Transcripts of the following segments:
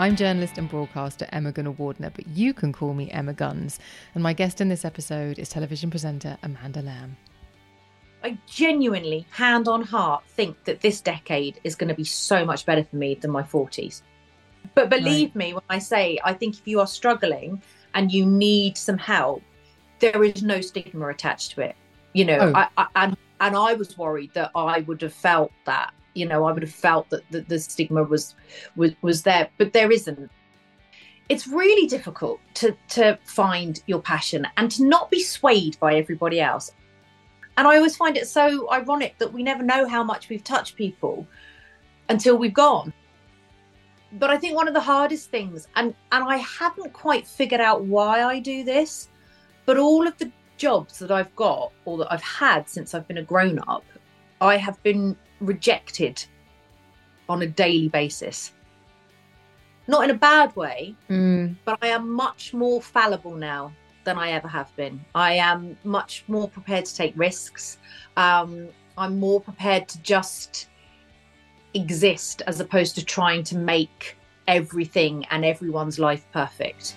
I'm journalist and broadcaster Emma Gunavardhana, but you can call me Emma Guns. And my guest in this episode is television presenter Amanda Lamb. I genuinely, hand on heart, think that this decade is going to be so much better for me than my 40s. But believe right. me when I say, I think if you are struggling and you need some help, there is no stigma attached to it. You know, oh. I, I, and and I was worried that I would have felt that. You know, I would have felt that the, the stigma was, was was there, but there isn't. It's really difficult to to find your passion and to not be swayed by everybody else. And I always find it so ironic that we never know how much we've touched people until we've gone. But I think one of the hardest things, and and I haven't quite figured out why I do this, but all of the jobs that I've got or that I've had since I've been a grown up, I have been rejected on a daily basis. Not in a bad way, mm. but I am much more fallible now than I ever have been. I am much more prepared to take risks. Um, I'm more prepared to just exist as opposed to trying to make everything and everyone's life perfect.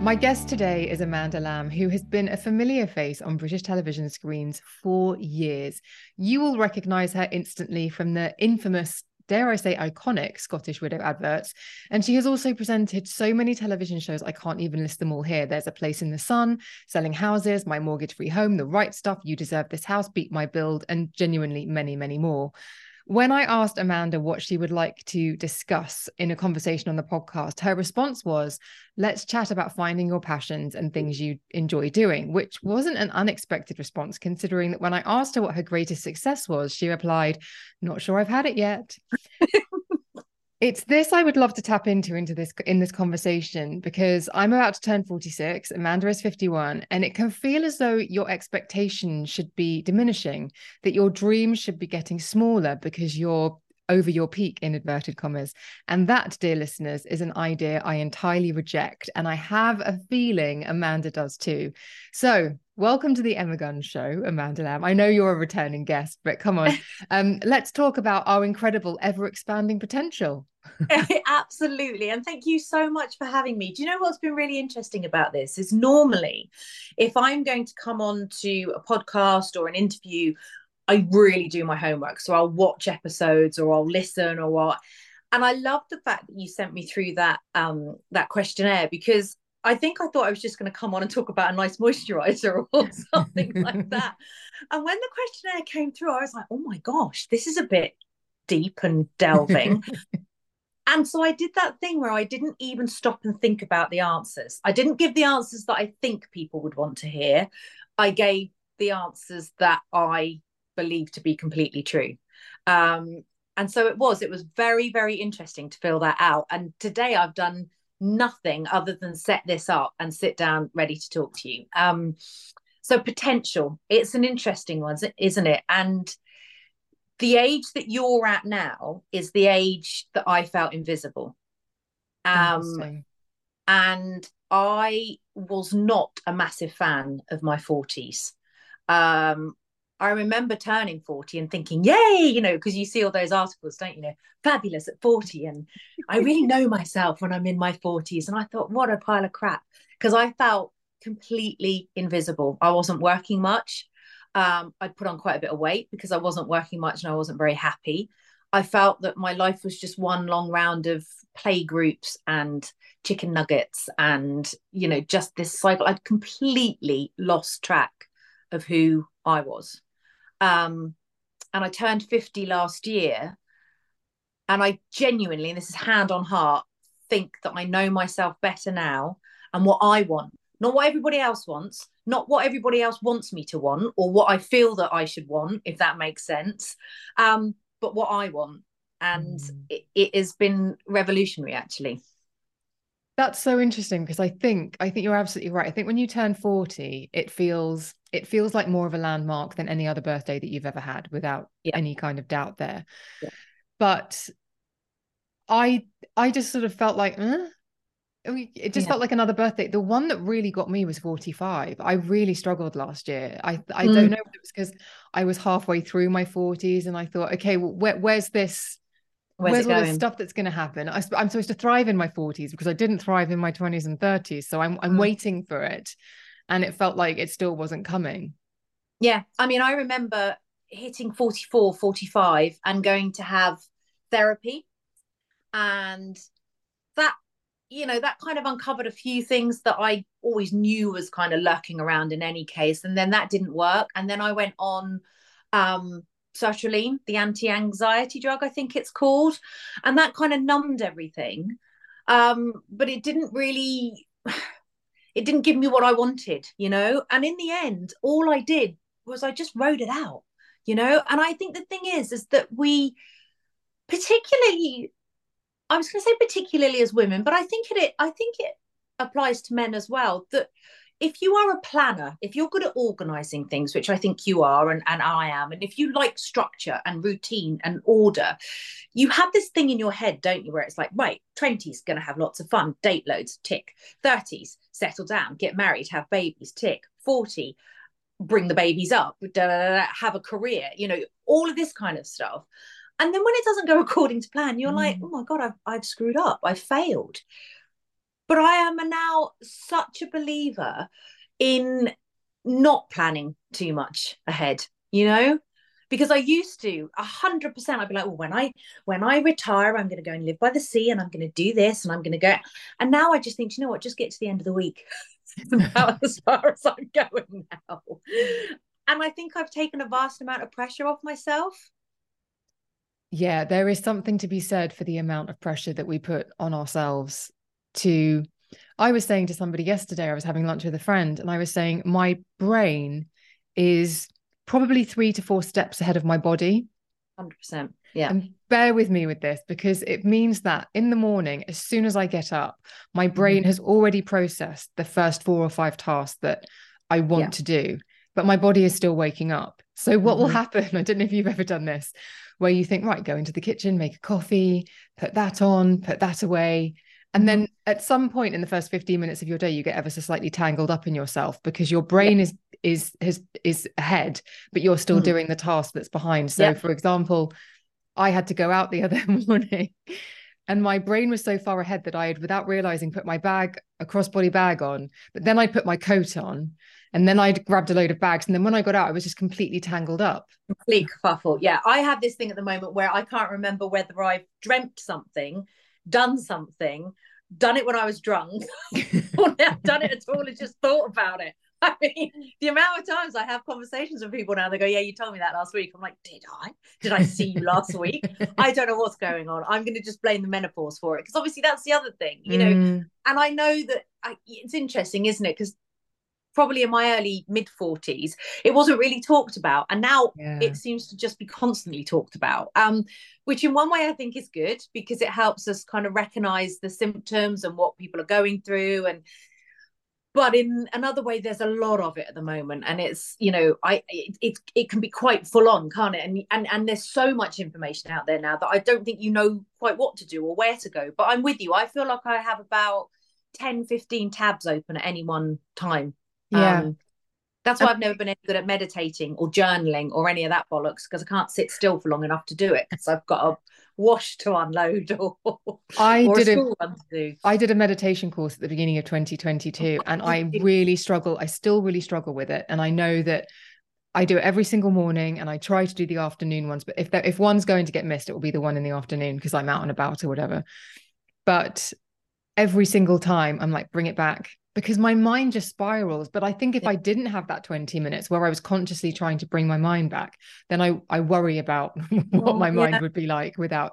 My guest today is Amanda Lamb, who has been a familiar face on British television screens for years. You will recognize her instantly from the infamous dare I say, iconic Scottish Widow adverts. And she has also presented so many television shows, I can't even list them all here. There's A Place in the Sun, Selling Houses, My Mortgage Free Home, The Right Stuff, You Deserve This House, Beat My Build, and genuinely many, many more. When I asked Amanda what she would like to discuss in a conversation on the podcast, her response was, let's chat about finding your passions and things you enjoy doing, which wasn't an unexpected response, considering that when I asked her what her greatest success was, she replied, not sure I've had it yet. it's this I would love to tap into into this in this conversation because I'm about to turn 46, Amanda is 51, and it can feel as though your expectations should be diminishing, that your dreams should be getting smaller because you're over your peak in inverted commas. And that, dear listeners, is an idea I entirely reject. And I have a feeling Amanda does too. So welcome to the Emma Guns show, Amanda Lamb. I know you're a returning guest, but come on. Um, let's talk about our incredible ever expanding potential. Absolutely. And thank you so much for having me. Do you know what's been really interesting about this is normally if I'm going to come on to a podcast or an interview, I really do my homework. So I'll watch episodes or I'll listen or what. And I love the fact that you sent me through that um that questionnaire because I think I thought I was just going to come on and talk about a nice moisturizer or something like that. And when the questionnaire came through, I was like, oh my gosh, this is a bit deep and delving. and so I did that thing where I didn't even stop and think about the answers. I didn't give the answers that I think people would want to hear. I gave the answers that I believe to be completely true. Um, and so it was, it was very, very interesting to fill that out. And today I've done nothing other than set this up and sit down ready to talk to you. Um, so potential, it's an interesting one, isn't it? And the age that you're at now is the age that I felt invisible. Um, and I was not a massive fan of my 40s. Um, I remember turning 40 and thinking, yay, you know, because you see all those articles, don't you know, fabulous at 40. And I really know myself when I'm in my 40s. And I thought, what a pile of crap. Because I felt completely invisible. I wasn't working much. Um, I'd put on quite a bit of weight because I wasn't working much and I wasn't very happy. I felt that my life was just one long round of play groups and chicken nuggets and, you know, just this cycle. I'd completely lost track of who I was. Um, and I turned 50 last year. And I genuinely, and this is hand on heart, think that I know myself better now and what I want, not what everybody else wants, not what everybody else wants me to want or what I feel that I should want, if that makes sense. Um, but what I want. And mm. it, it has been revolutionary, actually. That's so interesting because I think I think you're absolutely right. I think when you turn 40, it feels it feels like more of a landmark than any other birthday that you've ever had without yeah. any kind of doubt there. Yeah. But I I just sort of felt like eh? it just yeah. felt like another birthday. The one that really got me was 45. I really struggled last year. I I mm. don't know if it was because I was halfway through my 40s and I thought, okay, well, where, where's this Where's, Where's all the stuff that's going to happen? I, am supposed to thrive in my 40s because I didn't thrive in my 20s and 30s. So I'm I'm mm. waiting for it, and it felt like it still wasn't coming. Yeah, I mean, I remember hitting 44, 45, and going to have therapy, and that you know that kind of uncovered a few things that I always knew was kind of lurking around in any case, and then that didn't work, and then I went on um sertraline, the anti-anxiety drug, I think it's called, and that kind of numbed everything. Um, but it didn't really, it didn't give me what I wanted, you know. And in the end, all I did was I just wrote it out, you know. And I think the thing is, is that we, particularly, I was going to say particularly as women, but I think it, I think it applies to men as well. That if you are a planner, if you're good at organizing things, which I think you are, and, and I am, and if you like structure and routine and order, you have this thing in your head, don't you, where it's like, right, 20s, going to have lots of fun, date loads, tick. 30s, settle down, get married, have babies, tick. 40, bring the babies up, da, da, da, have a career, you know, all of this kind of stuff. And then when it doesn't go according to plan, you're mm. like, oh my God, I've, I've screwed up, I've failed. But I am now such a believer in not planning too much ahead, you know? Because I used to a hundred percent, I'd be like, well, when I when I retire, I'm gonna go and live by the sea and I'm gonna do this and I'm gonna go. And now I just think, you know what, just get to the end of the week. about as far as I'm going now. And I think I've taken a vast amount of pressure off myself. Yeah, there is something to be said for the amount of pressure that we put on ourselves to I was saying to somebody yesterday, I was having lunch with a friend, and I was saying my brain is probably three to four steps ahead of my body. 100%. Yeah. And bear with me with this because it means that in the morning, as soon as I get up, my brain mm-hmm. has already processed the first four or five tasks that I want yeah. to do, but my body is still waking up. So, what mm-hmm. will happen? I don't know if you've ever done this, where you think, right, go into the kitchen, make a coffee, put that on, put that away. And then mm-hmm. at some point in the first 15 minutes of your day, you get ever so slightly tangled up in yourself because your brain yeah. is is is is ahead, but you're still mm. doing the task that's behind. So, yeah. for example, I had to go out the other morning and my brain was so far ahead that I had, without realizing, put my bag, a crossbody bag on. But then I put my coat on and then I'd grabbed a load of bags. And then when I got out, I was just completely tangled up. Complete kerfuffle. Yeah. I have this thing at the moment where I can't remember whether I've dreamt something done something, done it when I was drunk, or not done it at all and just thought about it. I mean, the amount of times I have conversations with people now, they go, Yeah, you told me that last week. I'm like, Did I? Did I see you last week? I don't know what's going on. I'm going to just blame the menopause for it. Because obviously, that's the other thing, you know. Mm. And I know that I, it's interesting, isn't it? Because probably in my early mid 40s it wasn't really talked about and now yeah. it seems to just be constantly talked about um, which in one way i think is good because it helps us kind of recognize the symptoms and what people are going through and but in another way there's a lot of it at the moment and it's you know i it, it, it can be quite full on can't it? And, and and there's so much information out there now that i don't think you know quite what to do or where to go but i'm with you. I feel like i have about 10 15 tabs open at any one time yeah. Um, that's why I've never been any good at meditating or journaling or any of that bollocks because I can't sit still for long enough to do it because I've got a wash to unload or, I or did a, a do. I did a meditation course at the beginning of 2022 and I really struggle. I still really struggle with it. And I know that I do it every single morning and I try to do the afternoon ones. But if there, if one's going to get missed, it will be the one in the afternoon because I'm out and about or whatever. But every single time I'm like, bring it back because my mind just spirals. But I think if I didn't have that 20 minutes where I was consciously trying to bring my mind back, then I, I worry about what my mind yeah. would be like without.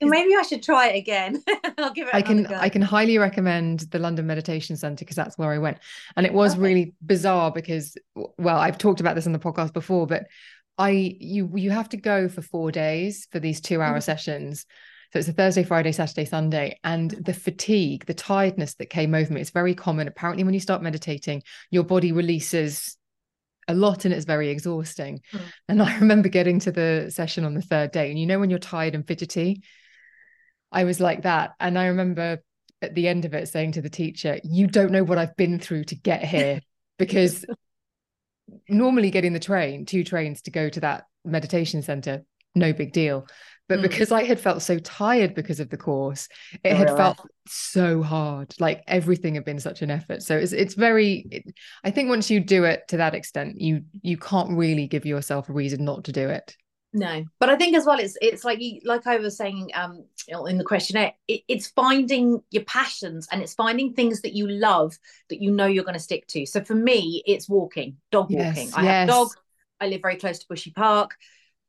Maybe I should try it again. I'll give it. I can go. I can highly recommend the London Meditation Centre because that's where I went, and it was okay. really bizarre because well I've talked about this on the podcast before, but I you you have to go for four days for these two hour mm-hmm. sessions so it's a Thursday, Friday, Saturday, Sunday. And the fatigue, the tiredness that came over me, it's very common. Apparently, when you start meditating, your body releases a lot and it's very exhausting. Mm. And I remember getting to the session on the third day. And you know, when you're tired and fidgety, I was like that. And I remember at the end of it saying to the teacher, You don't know what I've been through to get here. Because normally getting the train, two trains to go to that meditation center, no big deal. But mm. because I had felt so tired because of the course, it oh, had felt so hard. Like everything had been such an effort. So it's it's very. It, I think once you do it to that extent, you you can't really give yourself a reason not to do it. No, but I think as well, it's it's like you, like I was saying um in the questionnaire, it, it's finding your passions and it's finding things that you love that you know you're going to stick to. So for me, it's walking, dog yes, walking. I yes. have dog. I live very close to Bushy Park.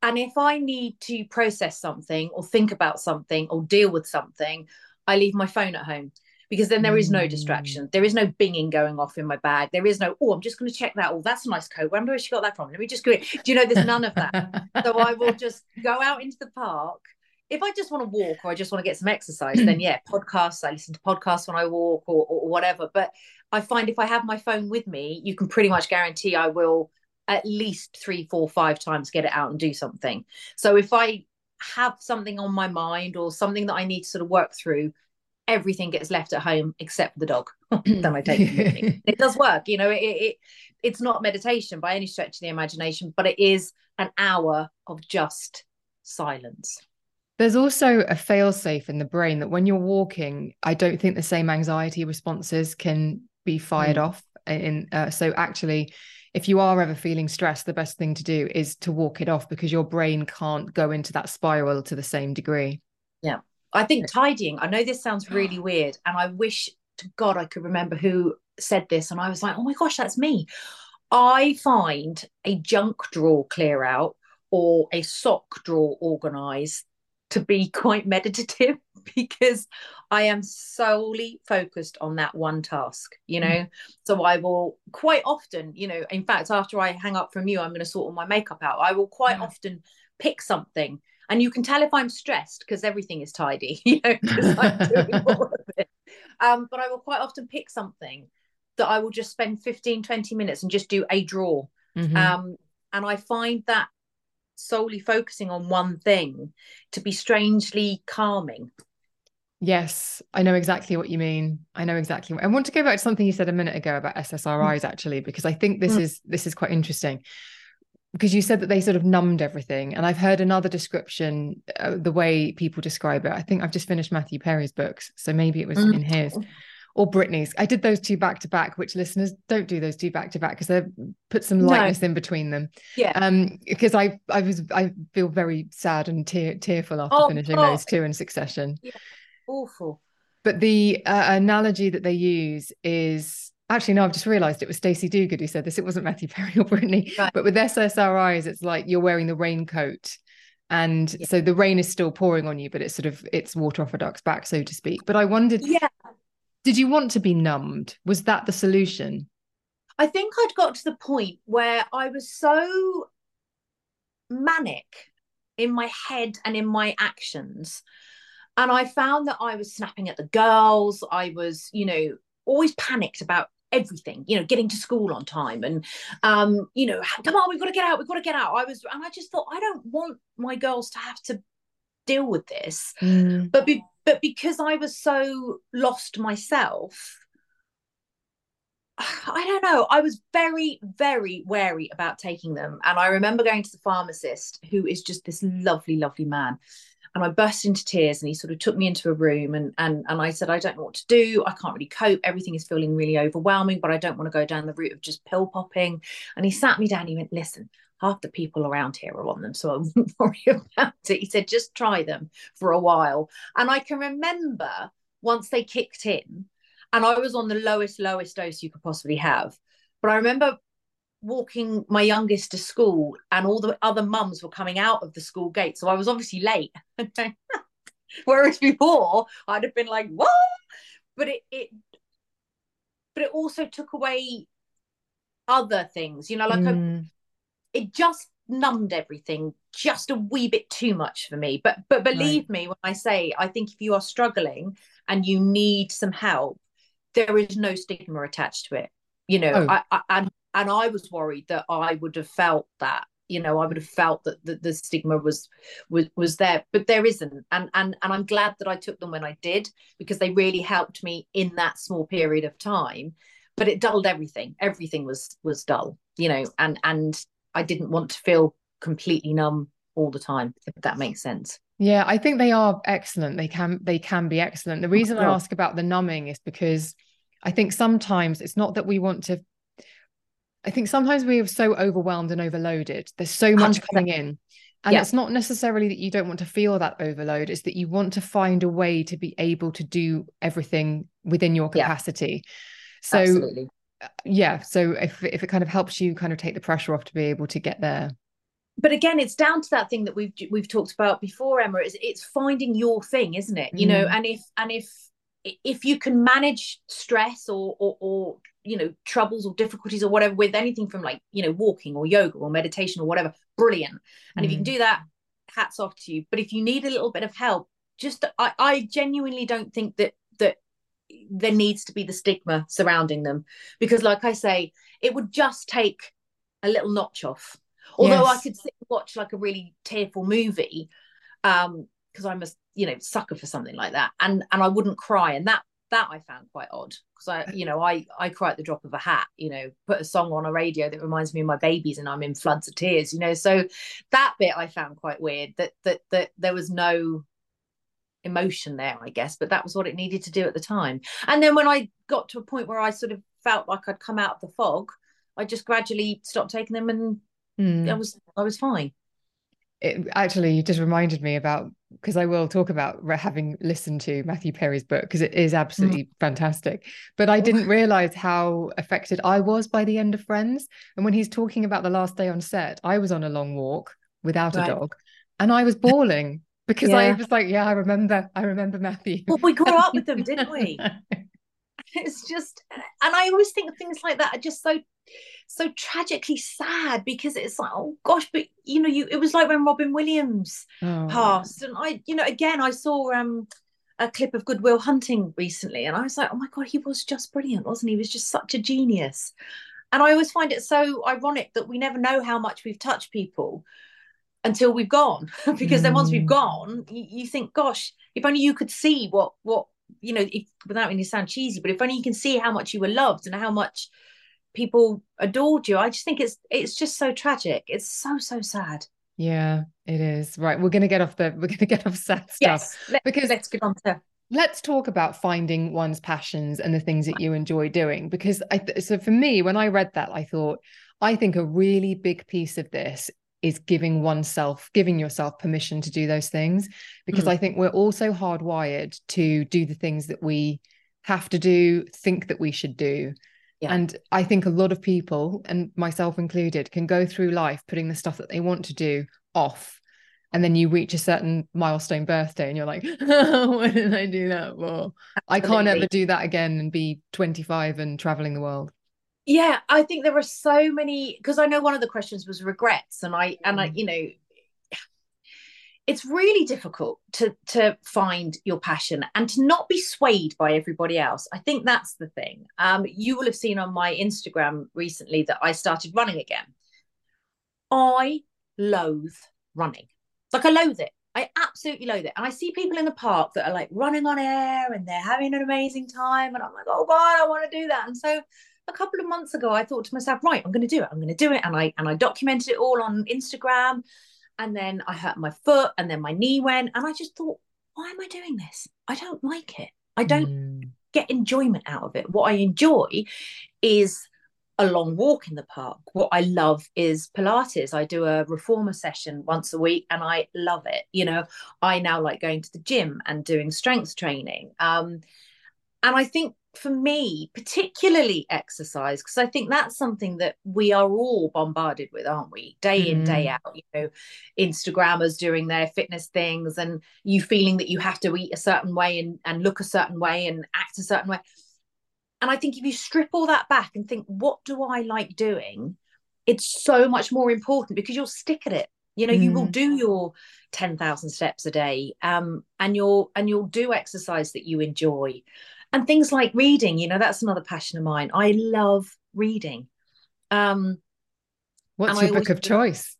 And if I need to process something or think about something or deal with something, I leave my phone at home because then there is no distraction. Mm. There is no binging going off in my bag. There is no, oh, I'm just going to check that. Oh, that's a nice coat. Where she got that from? Let me just go. Do you know, there's none of that. so I will just go out into the park. If I just want to walk or I just want to get some exercise, then yeah, podcasts. I listen to podcasts when I walk or, or whatever. But I find if I have my phone with me, you can pretty much guarantee I will at least three, four, five times get it out and do something. So if I have something on my mind or something that I need to sort of work through, everything gets left at home except the dog. then I take it. it does work, you know. It, it it's not meditation by any stretch of the imagination, but it is an hour of just silence. There's also a failsafe in the brain that when you're walking, I don't think the same anxiety responses can be fired mm. off. In uh, so actually, if you are ever feeling stressed, the best thing to do is to walk it off because your brain can't go into that spiral to the same degree. Yeah. I think tidying, I know this sounds really weird, and I wish to God I could remember who said this. And I was like, oh my gosh, that's me. I find a junk drawer clear out or a sock drawer organized to be quite meditative because I am solely focused on that one task, you know. Mm. So I will quite often, you know, in fact, after I hang up from you, I'm going to sort all my makeup out. I will quite mm. often pick something. And you can tell if I'm stressed because everything is tidy, you know, because I'm doing all of it. Um, but I will quite often pick something that I will just spend 15, 20 minutes and just do a draw. Mm-hmm. Um, and I find that solely focusing on one thing to be strangely calming. Yes, I know exactly what you mean. I know exactly. I want to go back to something you said a minute ago about SSRIs actually because I think this mm. is this is quite interesting. Because you said that they sort of numbed everything and I've heard another description uh, the way people describe it. I think I've just finished Matthew Perry's books, so maybe it was mm. in his or Britney's. I did those two back to back, which listeners don't do those two back to back because they put some lightness no. in between them. Yeah. Um, because I I was I feel very sad and tear, tearful after oh, finishing oh. those two in succession. Yeah. Awful. But the uh, analogy that they use is actually no, I've just realised it was Stacey Duguid who said this. It wasn't Matthew Perry or Brittany. Right. But with SSRIs, it's like you're wearing the raincoat and yeah. so the rain is still pouring on you but it's sort of it's water off a duck's back so to speak but i wondered yeah did you want to be numbed? Was that the solution? I think I'd got to the point where I was so manic in my head and in my actions. And I found that I was snapping at the girls. I was, you know, always panicked about everything, you know, getting to school on time and, um, you know, come on, we've got to get out, we've got to get out. I was, and I just thought, I don't want my girls to have to deal with this. Mm. But be, but because I was so lost myself, I don't know. I was very, very wary about taking them. And I remember going to the pharmacist, who is just this lovely, lovely man. and I burst into tears and he sort of took me into a room and and and I said I don't know what to do I can't really cope everything is feeling really overwhelming but I don't want to go down the route of just pill popping and he sat me down he went listen half the people around here are on them so I wouldn't worry about it. He said just try them for a while. And I can remember once they kicked in and I was on the lowest lowest dose you could possibly have. But I remember walking my youngest to school and all the other mums were coming out of the school gate. So i was obviously late. Whereas before i'd have been like what? But it, it but it also took away other things you know like mm. It just numbed everything just a wee bit too much for me. But but believe right. me when i say i think if you are struggling and you need some help there is no stigma attached to it. You know oh. I, I, and and I was worried that I would have felt that you know I would have felt that the, the stigma was was was there but there isn't. And and and I'm glad that I took them when I did because they really helped me in that small period of time. But it dulled everything. Everything was was dull you know and and I didn't want to feel completely numb all the time if that makes sense yeah I think they are excellent they can they can be excellent the reason I ask about the numbing is because I think sometimes it's not that we want to I think sometimes we are so overwhelmed and overloaded. There's so much 100%. coming in. And yeah. it's not necessarily that you don't want to feel that overload, it's that you want to find a way to be able to do everything within your capacity. Yeah. So Absolutely. Yeah, so if if it kind of helps you kind of take the pressure off to be able to get there. But again, it's down to that thing that we've we've talked about before, Emma. It's it's finding your thing, isn't it? You mm. know, and if and if if you can manage stress or, or, or you know troubles or difficulties or whatever with anything from like you know walking or yoga or meditation or whatever brilliant and mm. if you can mm. do that hats off to you but if you need a little bit of help just I, I genuinely don't think that there needs to be the stigma surrounding them. Because like i say it would just take a little notch off. Although yes. i could sit and watch like a really tearful movie um because i'm a you know sucker for something like that. And and i wouldn't cry. And that that i found quite odd. Because i you know i i cry at the drop of a hat you know put a song on a radio that reminds me of my babies and i'm in floods of tears you know. So that bit i found quite weird that that that there was no emotion there i guess but that was what it needed to do at the time and then when i got to a point where i sort of felt like i'd come out of the fog i just gradually stopped taking them and mm. i was i was fine it actually you just reminded me about because I will talk about having listened to Matthew Perry's book because it is absolutely mm. fantastic. But I didn't realize how affected I was by the end of Friends. And when he's talking about the last day on set, I was on a long walk without right. a dog and I was bawling because yeah. I was like, yeah, I remember, I remember Matthew. Well, we grew up with them, didn't we? it's just, and I always think things like that are just so so tragically sad because it's like oh gosh but you know you it was like when robin williams oh. passed and i you know again i saw um a clip of Good Will Hunting recently and i was like oh my god he was just brilliant wasn't he he was just such a genius and i always find it so ironic that we never know how much we've touched people until we've gone because mm. then once we've mm. gone you, you, think gosh if only you could see what what you know if without any sound cheesy but if only you can see how much you were loved and how much people adored you. I just think it's it's just so tragic. It's so so sad. Yeah, it is. Right, we're gonna get off the we're gonna get off sad stuff yes, let, because let's get on to let's talk about finding one's passions and the things that you enjoy doing because I th- so for me when I read that I thought I think a really big piece of this is giving oneself giving yourself permission to do those things because mm. I think we're also hardwired to do the things that we have to do think that we should do yeah. And I think a lot of people, and myself included, can go through life putting the stuff that they want to do off. And then you reach a certain milestone birthday and you're like, what did I do that for? Absolutely. I can't ever do that again and be 25 and traveling the world. Yeah, I think there are so many because I know one of the questions was regrets, and I and I, mm. you know, it's really difficult to to find your passion and to not be swayed by everybody else. I think that's the thing. Um, you will have seen on my instagram recently that i started running again. I loathe running. Like i loathe it. I absolutely loathe it. And i see people in the park that are like running on air and they're having an amazing time and i'm like oh god i want to do that. And so a couple of months ago i thought to myself right i'm going to do it i'm going to do it and i and i documented it all on instagram and then I hurt my foot, and then my knee went, and I just thought, why am I doing this? I don't like it. I don't mm. get enjoyment out of it. What I enjoy is a long walk in the park. What I love is Pilates. I do a reformer session once a week and I love it. You know, I now like going to the gym and doing strength training. Um, and I think for me, particularly exercise, because I think that's something that we are all bombarded with, aren't we? Day in, day mm. out, you know, Instagrammers doing their fitness things and you feeling that you have to eat a certain way and, and look a certain way and act a certain way. And I think if you strip all that back and think, what do I like doing? It's so much more important because you'll stick at it. You know, mm. you will mm. do your 10,000 steps a day um, and you'll and you'll do exercise that you enjoy and things like reading you know that's another passion of mine. I love reading. Um what's your book of choice?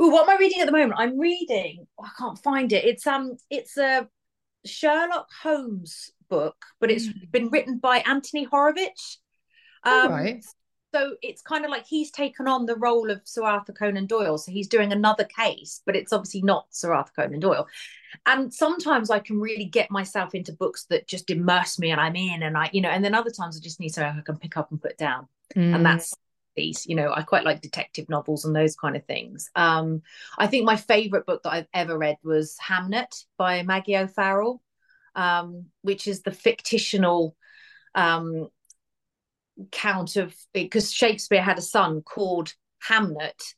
Ooh, what am i reading at the moment? I'm reading oh, i can't find it. It's um it's a sherlock holmes book but it's mm. been written by anthony horowitz. Um, right so it's kind of like he's taken on the role of Sir Arthur Conan Doyle. So he's doing another case, but it's obviously not Sir Arthur Conan Doyle. And sometimes I can really get myself into books that just immerse me and I'm in and I, you know, and then other times I just need something I can pick up and put down. Mm. And that's these, you know, I quite like detective novels and those kind of things. Um, I think my favorite book that I've ever read was Hamnet by Maggie O'Farrell, um, which is the fictional um, count of because Shakespeare had a son called Hamnet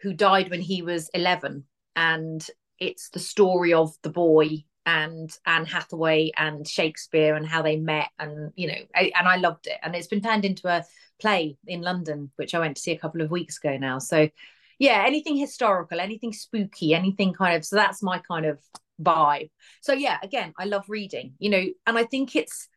who died when he was 11 and it's the story of the boy and Anne Hathaway and Shakespeare and how they met and you know I, and I loved it. And it's been turned into a play in London which I went to see a couple of weeks ago now. So yeah anything historical anything spooky anything kind of so that's my kind of vibe. So yeah again I love reading you know and I think it's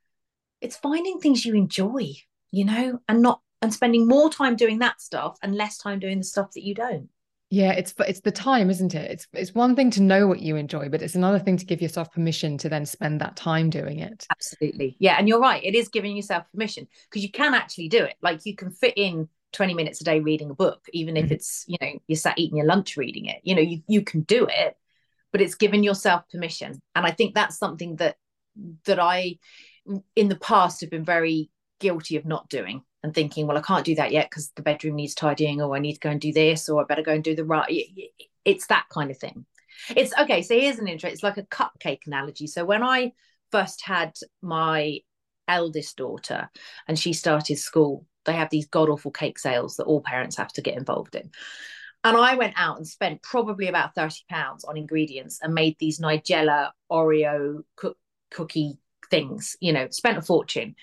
it's finding things you enjoy you know, and not and spending more time doing that stuff and less time doing the stuff that you don't. Yeah, it's it's the time, isn't it? It's it's one thing to know what you enjoy, but it's another thing to give yourself permission to then spend that time doing it. Absolutely. Yeah, and you're right. It is giving yourself permission because you can actually do it. Like you can fit in 20 minutes a day reading a book, even if mm-hmm. it's, you know, you're sat eating your lunch reading it. You know, you you can do it, but it's giving yourself permission. And I think that's something that that I in the past have been very guilty of not doing and thinking, well, I can't do that yet because the bedroom needs tidying, or I need to go and do this, or I better go and do the right. It's that kind of thing. It's okay. So here's an intro. It's like a cupcake analogy. So when I first had my eldest daughter and she started school, they have these god awful cake sales that all parents have to get involved in. And I went out and spent probably about 30 pounds on ingredients and made these Nigella Oreo cook- cookie things, you know, spent a fortune.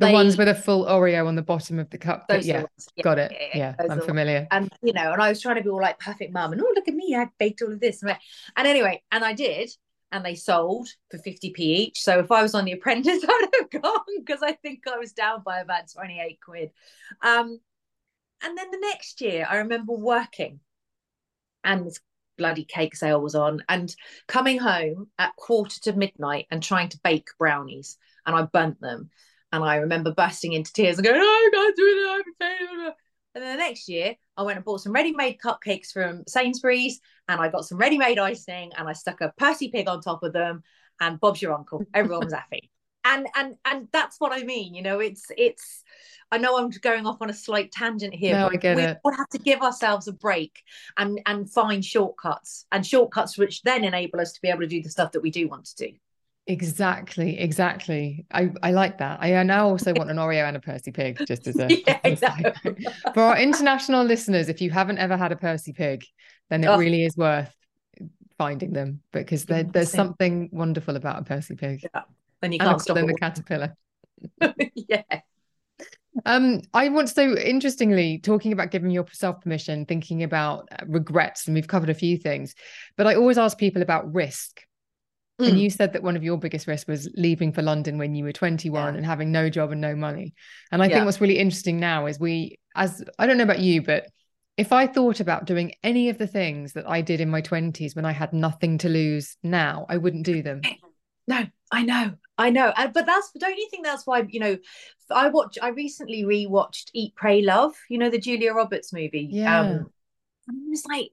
The they, ones with a full Oreo on the bottom of the cup. Yeah, yeah, got it. Yeah, yeah, I'm familiar. And you know, and I was trying to be all like perfect mum, and oh look at me, I baked all of this. And anyway, and I did, and they sold for 50p each. So if I was on The Apprentice, I'd have gone because I think I was down by about 28 quid. Um, and then the next year, I remember working, and this bloody cake sale was on, and coming home at quarter to midnight and trying to bake brownies, and I burnt them and I remember bursting into tears and going, oh, I can't do it. And then the next year, I went and bought some ready-made cupcakes from Sainsbury's, and I got some ready-made icing, and I stuck a Percy pig on top of them, and Bob's your uncle. Everyone was happy. And and and that's what I mean. You know, it's it's. I know I'm going off on a slight tangent here. No, I get we it. We have to give ourselves a break and and find shortcuts and shortcuts which then enable us to be able to do the stuff that we do want to do. Exactly, exactly. I, I like that. I now also want an Oreo and a Percy Pig, just as a yeah, exactly. for our international listeners. If you haven't ever had a Percy Pig, then it oh. really is worth finding them because there's something wonderful about a Percy Pig. Yeah, and you can't and stop the caterpillar. yeah. Um, I want so interestingly talking about giving yourself permission, thinking about regrets, and we've covered a few things, but I always ask people about risk Mm. And you said that one of your biggest risks was leaving for London when you were 21 yeah. and having no job and no money. And I yeah. think what's really interesting now is we, as I don't know about you, but if I thought about doing any of the things that I did in my 20s when I had nothing to lose now, I wouldn't do them. No, I know. I know. But that's, don't you think that's why, you know, I watch, I recently rewatched Eat, Pray, Love, you know, the Julia Roberts movie. Yeah. Um, and it was like,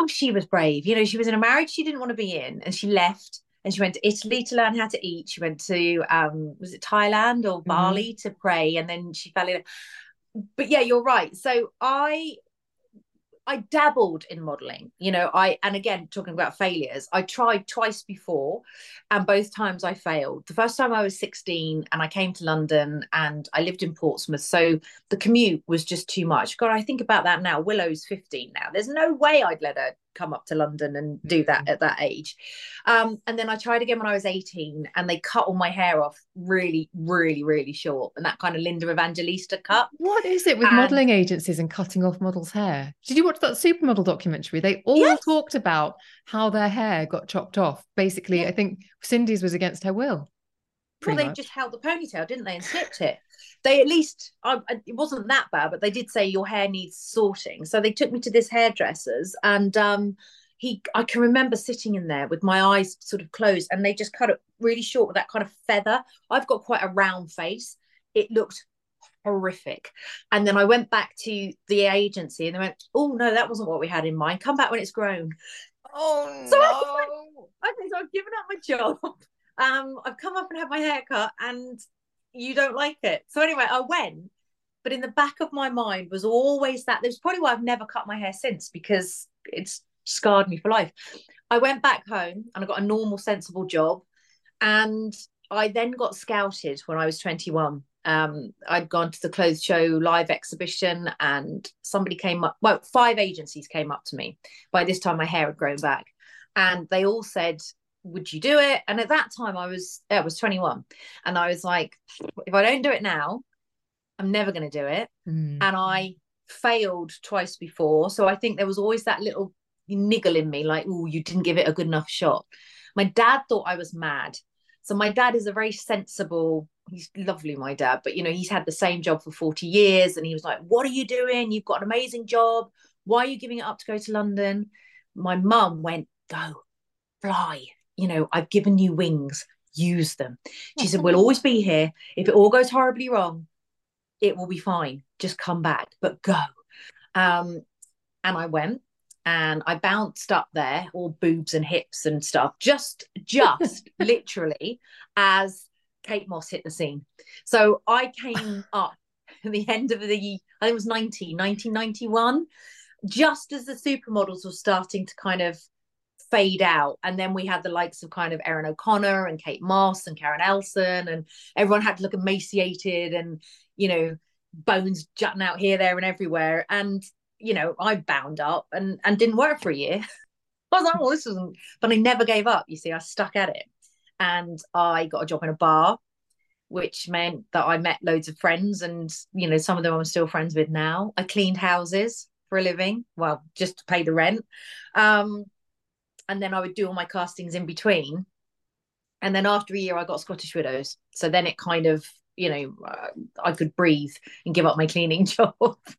oh, she was brave. You know, she was in a marriage she didn't want to be in, and she left and she went to Italy to learn how to eat. She went to um, was it Thailand or mm-hmm. Bali to pray, and then she fell in. But yeah, you're right. So I I dabbled in modeling, you know, I and again talking about failures, I tried twice before and both times I failed. The first time I was 16 and I came to London and I lived in Portsmouth, so the commute was just too much. God, I think about that now. Willow's 15 now. There's no way I'd let her come up to London and do that mm-hmm. at that age. Um, and then I tried again when I was 18 and they cut all my hair off really, really, really short. And that kind of Linda Evangelista cut. What is it with and... modeling agencies and cutting off models' hair? Did you watch that supermodel documentary? They all yes. talked about how their hair got chopped off. Basically, yeah. I think Cindy's was against her will. Well, they much. just held the ponytail, didn't they, and snipped it. They at least, uh, it wasn't that bad, but they did say your hair needs sorting. So they took me to this hairdresser's, and um, he, I can remember sitting in there with my eyes sort of closed, and they just cut it really short with that kind of feather. I've got quite a round face. It looked horrific. And then I went back to the agency, and they went, "Oh no, that wasn't what we had in mind. Come back when it's grown." Oh so no! I like, okay, so I've given up my job um, I've come up and had my hair cut and you don't like it. So anyway, I went, but in the back of my mind was always that. There's probably why I've never cut my hair since because it's scarred me for life. I went back home and I got a normal, sensible job. And I then got scouted when I was 21. Um, I'd gone to the clothes show live exhibition and somebody came up, well, five agencies came up to me. By this time, my hair had grown back. And they all said, would you do it? And at that time, I was I was 21, and I was like, if I don't do it now, I'm never going to do it. Mm. And I failed twice before, so I think there was always that little niggle in me, like, oh, you didn't give it a good enough shot. My dad thought I was mad. So my dad is a very sensible. He's lovely, my dad, but you know he's had the same job for 40 years, and he was like, "What are you doing? You've got an amazing job. Why are you giving it up to go to London?" My mum went, "Go, fly, you know, I've given you wings, use them. She said, We'll always be here. If it all goes horribly wrong, it will be fine. Just come back, but go. Um, and I went and I bounced up there, all boobs and hips and stuff, just, just literally as Kate Moss hit the scene. So I came up at the end of the, I think it was 19, 1991, just as the supermodels were starting to kind of fade out. And then we had the likes of kind of Erin O'Connor and Kate Moss and Karen Elson, and everyone had to look emaciated and, you know, bones jutting out here, there, and everywhere. And, you know, I bound up and, and didn't work for a year. I was like, well, this isn't, but I never gave up. You see, I stuck at it. And I got a job in a bar, which meant that I met loads of friends. And, you know, some of them I'm still friends with now. I cleaned houses for a living, well, just to pay the rent. Um, and then I would do all my castings in between. And then after a year, I got Scottish Widows. So then it kind of, you know, uh, I could breathe and give up my cleaning job.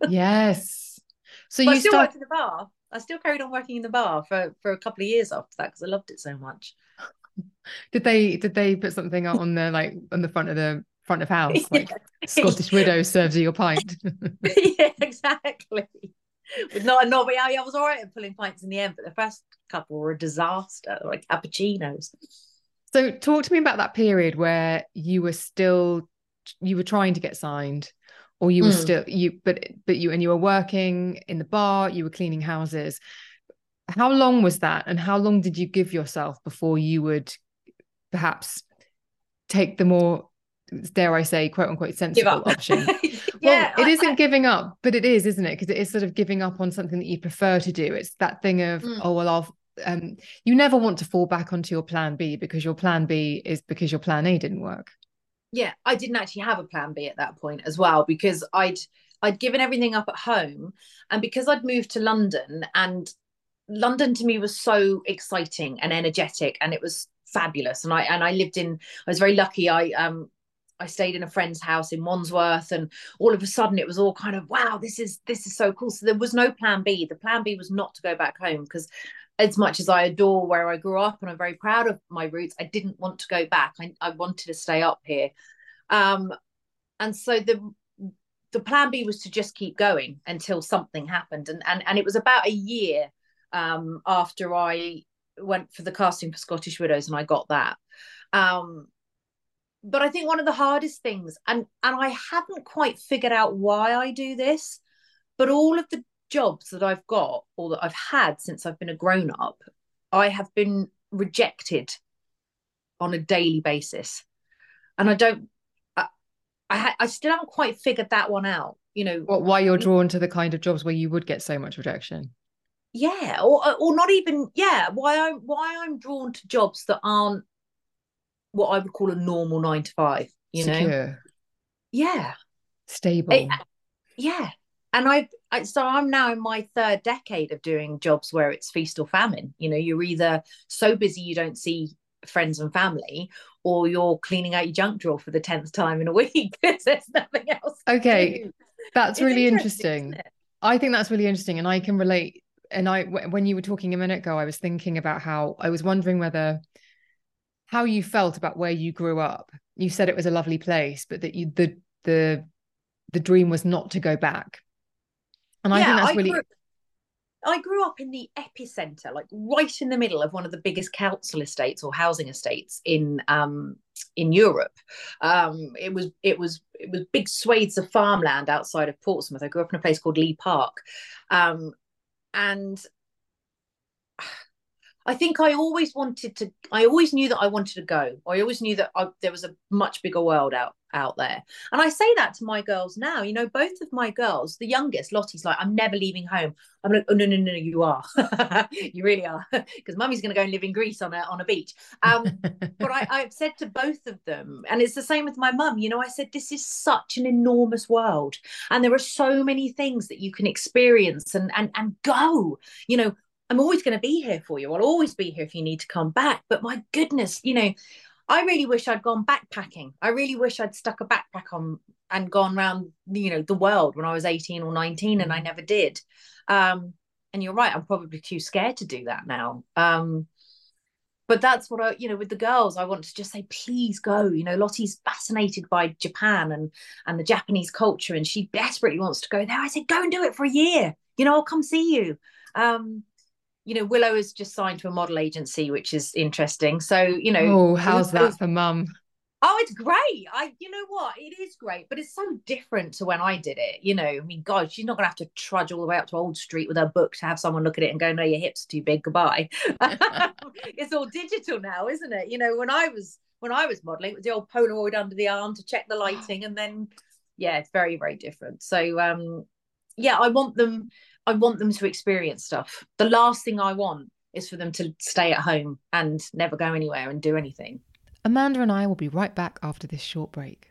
yes. So but you I still start... worked in the bar. I still carried on working in the bar for for a couple of years after that because I loved it so much. Did they did they put something on the like on the front of the front of house like yeah. Scottish widow serves you your pint? yeah, exactly. But not not but I, I was all right at pulling pints in the end, but the first couple were a disaster, like cappuccinos. So talk to me about that period where you were still you were trying to get signed or you were mm. still you but but you and you were working in the bar, you were cleaning houses. How long was that and how long did you give yourself before you would perhaps take the more dare I say, quote unquote, sensible option. yeah, well, it isn't I, giving up, but it is, isn't it? Because it is sort of giving up on something that you prefer to do. It's that thing of, mm. oh well, I'll. Um, you never want to fall back onto your plan B because your plan B is because your plan A didn't work. Yeah, I didn't actually have a plan B at that point as well because I'd I'd given everything up at home, and because I'd moved to London, and London to me was so exciting and energetic, and it was fabulous. And I and I lived in. I was very lucky. I um I stayed in a friend's house in Wandsworth, and all of a sudden it was all kind of wow, this is this is so cool. So there was no plan B. The plan B was not to go back home because as much as I adore where I grew up and I'm very proud of my roots, I didn't want to go back. I, I wanted to stay up here. Um, and so the the plan B was to just keep going until something happened. And and and it was about a year um, after I went for the casting for Scottish Widows and I got that. Um, but I think one of the hardest things, and and I haven't quite figured out why I do this, but all of the jobs that I've got or that I've had since I've been a grown up, I have been rejected on a daily basis, and I don't, I, I, I still haven't quite figured that one out. You know, what, why you're drawn to the kind of jobs where you would get so much rejection? Yeah, or or not even yeah. Why I'm why I'm drawn to jobs that aren't what I would call a normal nine to five. You Secure. know, yeah, stable. It, yeah, and I, I so I'm now in my third decade of doing jobs where it's feast or famine. You know, you're either so busy you don't see friends and family, or you're cleaning out your junk drawer for the tenth time in a week because there's nothing else. Okay, that's it's really interesting. interesting. I think that's really interesting, and I can relate. And I, when you were talking a minute ago, I was thinking about how I was wondering whether how you felt about where you grew up. You said it was a lovely place, but that you the the the dream was not to go back. And I yeah, think that's I really grew, I grew up in the epicenter, like right in the middle of one of the biggest council estates or housing estates in um in Europe. Um it was it was it was big swathes of farmland outside of Portsmouth. I grew up in a place called Leigh Park. Um and I think I always wanted to. I always knew that I wanted to go. I always knew that I, there was a much bigger world out out there. And I say that to my girls now. You know, both of my girls, the youngest, Lottie's like, I'm never leaving home. I'm like, oh no no no, you are. you really are, because Mummy's going to go and live in Greece on a on a beach. Um, but I, I've said to both of them, and it's the same with my mum. You know, I said this is such an enormous world, and there are so many things that you can experience and and and go. You know, I'm always going to be here for you. I'll always be here if you need to come back. But my goodness, you know, I really wish I'd gone backpacking. I really wish I'd stuck a backpack on and gone around, you know, the world when I was 18 or 19, and I mm. never did. Um, and you're right, I'm probably too scared to do that now. Um, but that's what I, you know, with the girls, I want to just say, please go. You know, Lottie's fascinated by Japan and and the Japanese culture, and she desperately wants to go there. I said, go and do it for a year. You know, I'll come see you. Um, you know, Willow has just signed to a model agency, which is interesting. So, you know, oh, how's that for mum? Oh, it's great. I, you know what? It is great, but it's so different to when I did it. You know, I mean, God, she's not going to have to trudge all the way up to Old Street with her book to have someone look at it and go, no, your hips are too big. Goodbye. it's all digital now, isn't it? You know, when I was, when I was modeling, it was the old Polaroid under the arm to check the lighting. And then, yeah, it's very, very different. So, um, yeah, I want them I want them to experience stuff. The last thing I want is for them to stay at home and never go anywhere and do anything. Amanda and I will be right back after this short break.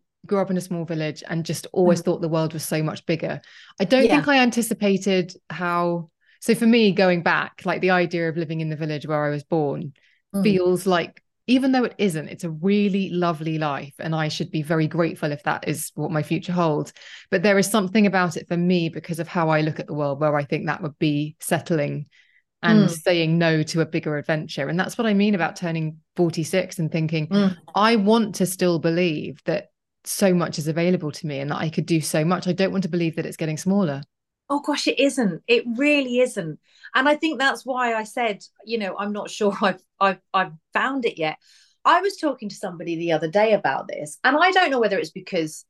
grew up in a small village and just always mm. thought the world was so much bigger. I don't yeah. think I anticipated how. So for me, going back, like the idea of living in the village where I was born mm. feels like, even though it isn't, it's a really lovely life. And I should be very grateful if that is what my future holds. But there is something about it for me because of how I look at the world where I think that would be settling and mm. saying no to a bigger adventure. And that's what I mean about turning 46 and thinking, mm. I want to still believe that so much is available to me and that I could do so much. I don't want to believe that it's getting smaller. Oh gosh, it isn't. It really isn't. And I think that's why I said, you know, I'm not sure I've I've I've found it yet. I was talking to somebody the other day about this, and I don't know whether it's because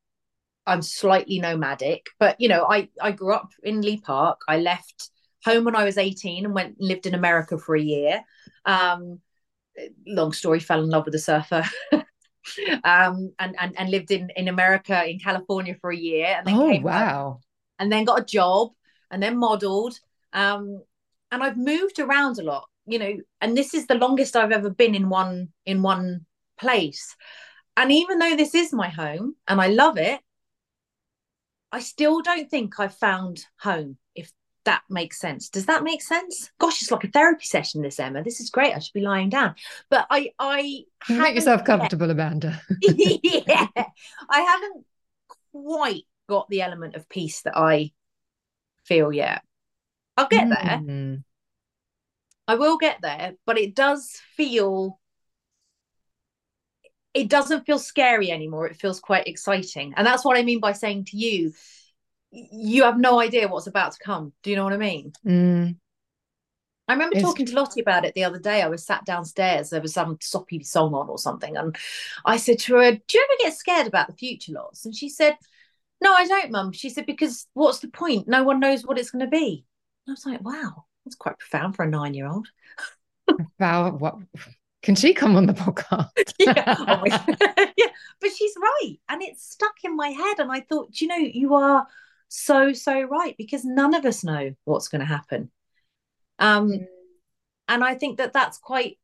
I'm slightly nomadic, but you know, I I grew up in Leigh Park. I left home when I was 18 and went lived in America for a year. Um, long story, fell in love with a surfer. um, and, and and lived in in America in California for a year, and then oh wow, home, and then got a job, and then modelled. Um, and I've moved around a lot, you know, and this is the longest I've ever been in one in one place. And even though this is my home and I love it, I still don't think I've found home, if that makes sense. Does that make sense? Gosh, it's like a therapy session, this Emma. This is great. I should be lying down. But I I make yourself comfortable, yet, Amanda. yeah. I haven't quite got the element of peace that I feel yet. I'll get there. Mm. I will get there, but it does feel it doesn't feel scary anymore. It feels quite exciting. And that's what I mean by saying to you, you have no idea what's about to come. Do you know what I mean? Mm. I remember it's... talking to Lottie about it the other day. I was sat downstairs, there was some soppy song on or something. And I said to her, Do you ever get scared about the future lots? And she said, No, I don't, mum. She said, Because what's the point? No one knows what it's going to be. And I was like, Wow, that's quite profound for a nine year old. wow. What? Can she come on the podcast? yeah. Oh yeah, but she's right. And it's stuck in my head. And I thought, you know, you are so, so right because none of us know what's going to happen. Um, mm. And I think that that's quite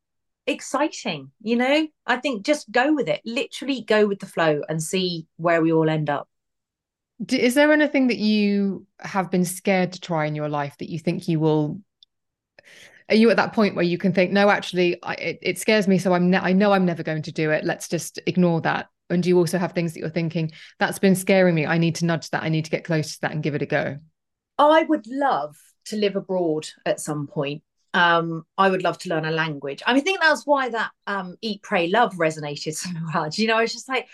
exciting, you know? I think just go with it, literally go with the flow and see where we all end up. Is there anything that you have been scared to try in your life that you think you will are you at that point where you can think no actually I, it, it, scares me so i'm ne- i know i'm never going to do it let's just ignore that and do you also have things that you're thinking that's been scaring me i need to nudge that i need to get close to that and give it a go i would love to live abroad at some point um, I would love to learn a language. I mean, I think that's why that um, Eat, Pray, Love resonated so much. You know, it's just like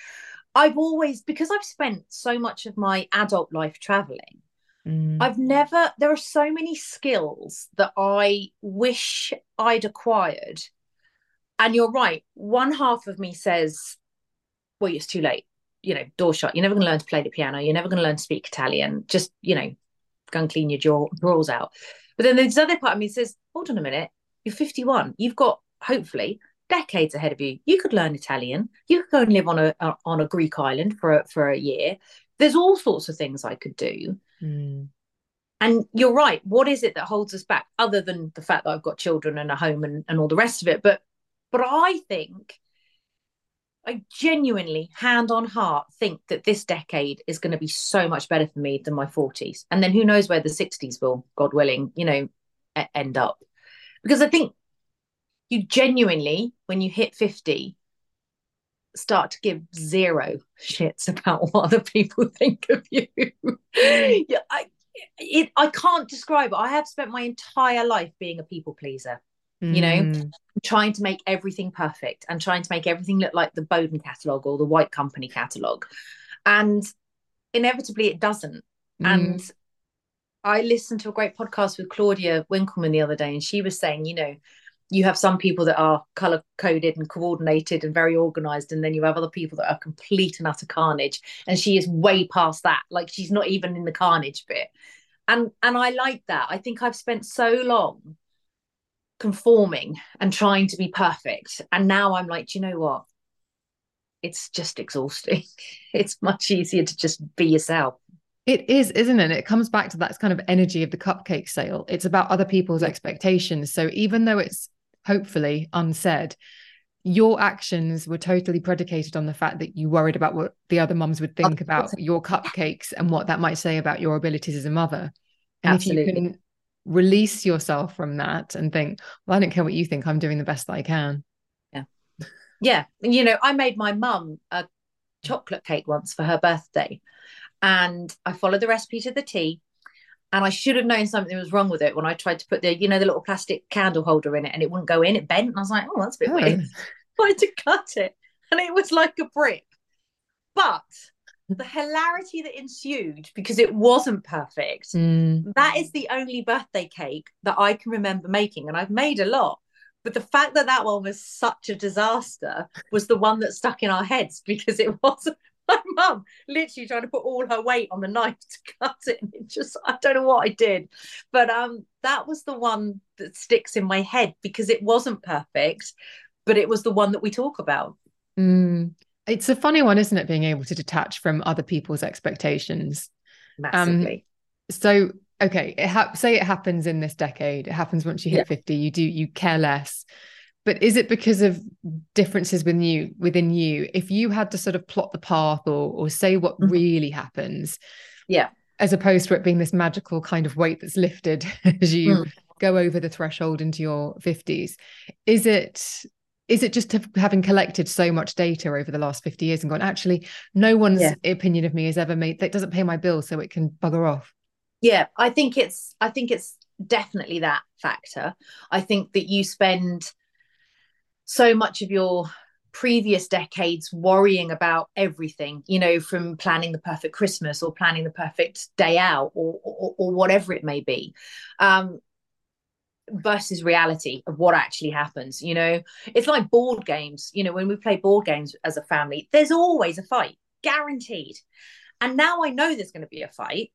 I've always because I've spent so much of my adult life traveling. Mm. I've never, there are so many skills that I wish I'd acquired. And you're right. One half of me says, well, it's too late. You know, door shut. You're never going to learn to play the piano. You're never going to learn to speak Italian. Just, you know, go and clean your draw- drawers out. But then there's other part of me says, hold on a minute. You're 51. You've got, hopefully, decades ahead of you. You could learn Italian. You could go and live on a, a on a Greek island for a, for a year. There's all sorts of things I could do. Mm. And you're right. What is it that holds us back, other than the fact that I've got children and a home and, and all the rest of it? But but I think I genuinely, hand on heart, think that this decade is going to be so much better for me than my 40s. And then who knows where the 60s will, God willing, you know, end up. Because I think you genuinely, when you hit 50, start to give zero shits about what other people think of you. yeah, I, it, I can't describe it. I have spent my entire life being a people pleaser. You know, mm. trying to make everything perfect and trying to make everything look like the Boden catalogue or the White Company catalogue. And inevitably it doesn't. Mm. And I listened to a great podcast with Claudia Winkleman the other day, and she was saying, you know, you have some people that are color coded and coordinated and very organized and then you have other people that are complete and utter carnage and she is way past that like she's not even in the carnage bit and and i like that i think i've spent so long conforming and trying to be perfect and now i'm like you know what it's just exhausting it's much easier to just be yourself it is, isn't it? It comes back to that kind of energy of the cupcake sale. It's about other people's expectations. So even though it's hopefully unsaid, your actions were totally predicated on the fact that you worried about what the other mums would think about your cupcakes and what that might say about your abilities as a mother. And Absolutely. if you can release yourself from that and think, well, I don't care what you think, I'm doing the best that I can. Yeah. Yeah. You know, I made my mum a chocolate cake once for her birthday and I followed the recipe to the T. And I should have known something was wrong with it when I tried to put the, you know, the little plastic candle holder in it and it wouldn't go in. It bent. And I was like, oh, that's a bit oh. weird. I had to cut it. And it was like a brick. But the hilarity that ensued because it wasn't perfect, mm. that is the only birthday cake that I can remember making. And I've made a lot. But the fact that that one was such a disaster was the one that stuck in our heads because it wasn't my mum literally trying to put all her weight on the knife to cut it and it just i don't know what i did but um that was the one that sticks in my head because it wasn't perfect but it was the one that we talk about mm. It's a funny one, isn't it? Being able to detach from other people's expectations. Massively. Um, so, okay, it ha- say it happens in this decade. It happens once you hit yeah. 50. You do, you care less. But is it because of differences within you within you? If you had to sort of plot the path or or say what mm-hmm. really happens, yeah, as opposed to it being this magical kind of weight that's lifted as you mm. go over the threshold into your 50s, is it is it just having collected so much data over the last 50 years and gone actually no one's yeah. opinion of me has ever made that doesn't pay my bill so it can bugger off. Yeah i think it's i think it's definitely that factor. I think that you spend so much of your previous decades worrying about everything you know from planning the perfect christmas or planning the perfect day out or or, or whatever it may be. Um, versus reality of what actually happens you know? It's like board games you know when we play board games as a family there's always a fight guaranteed. And now i know there's going to be a fight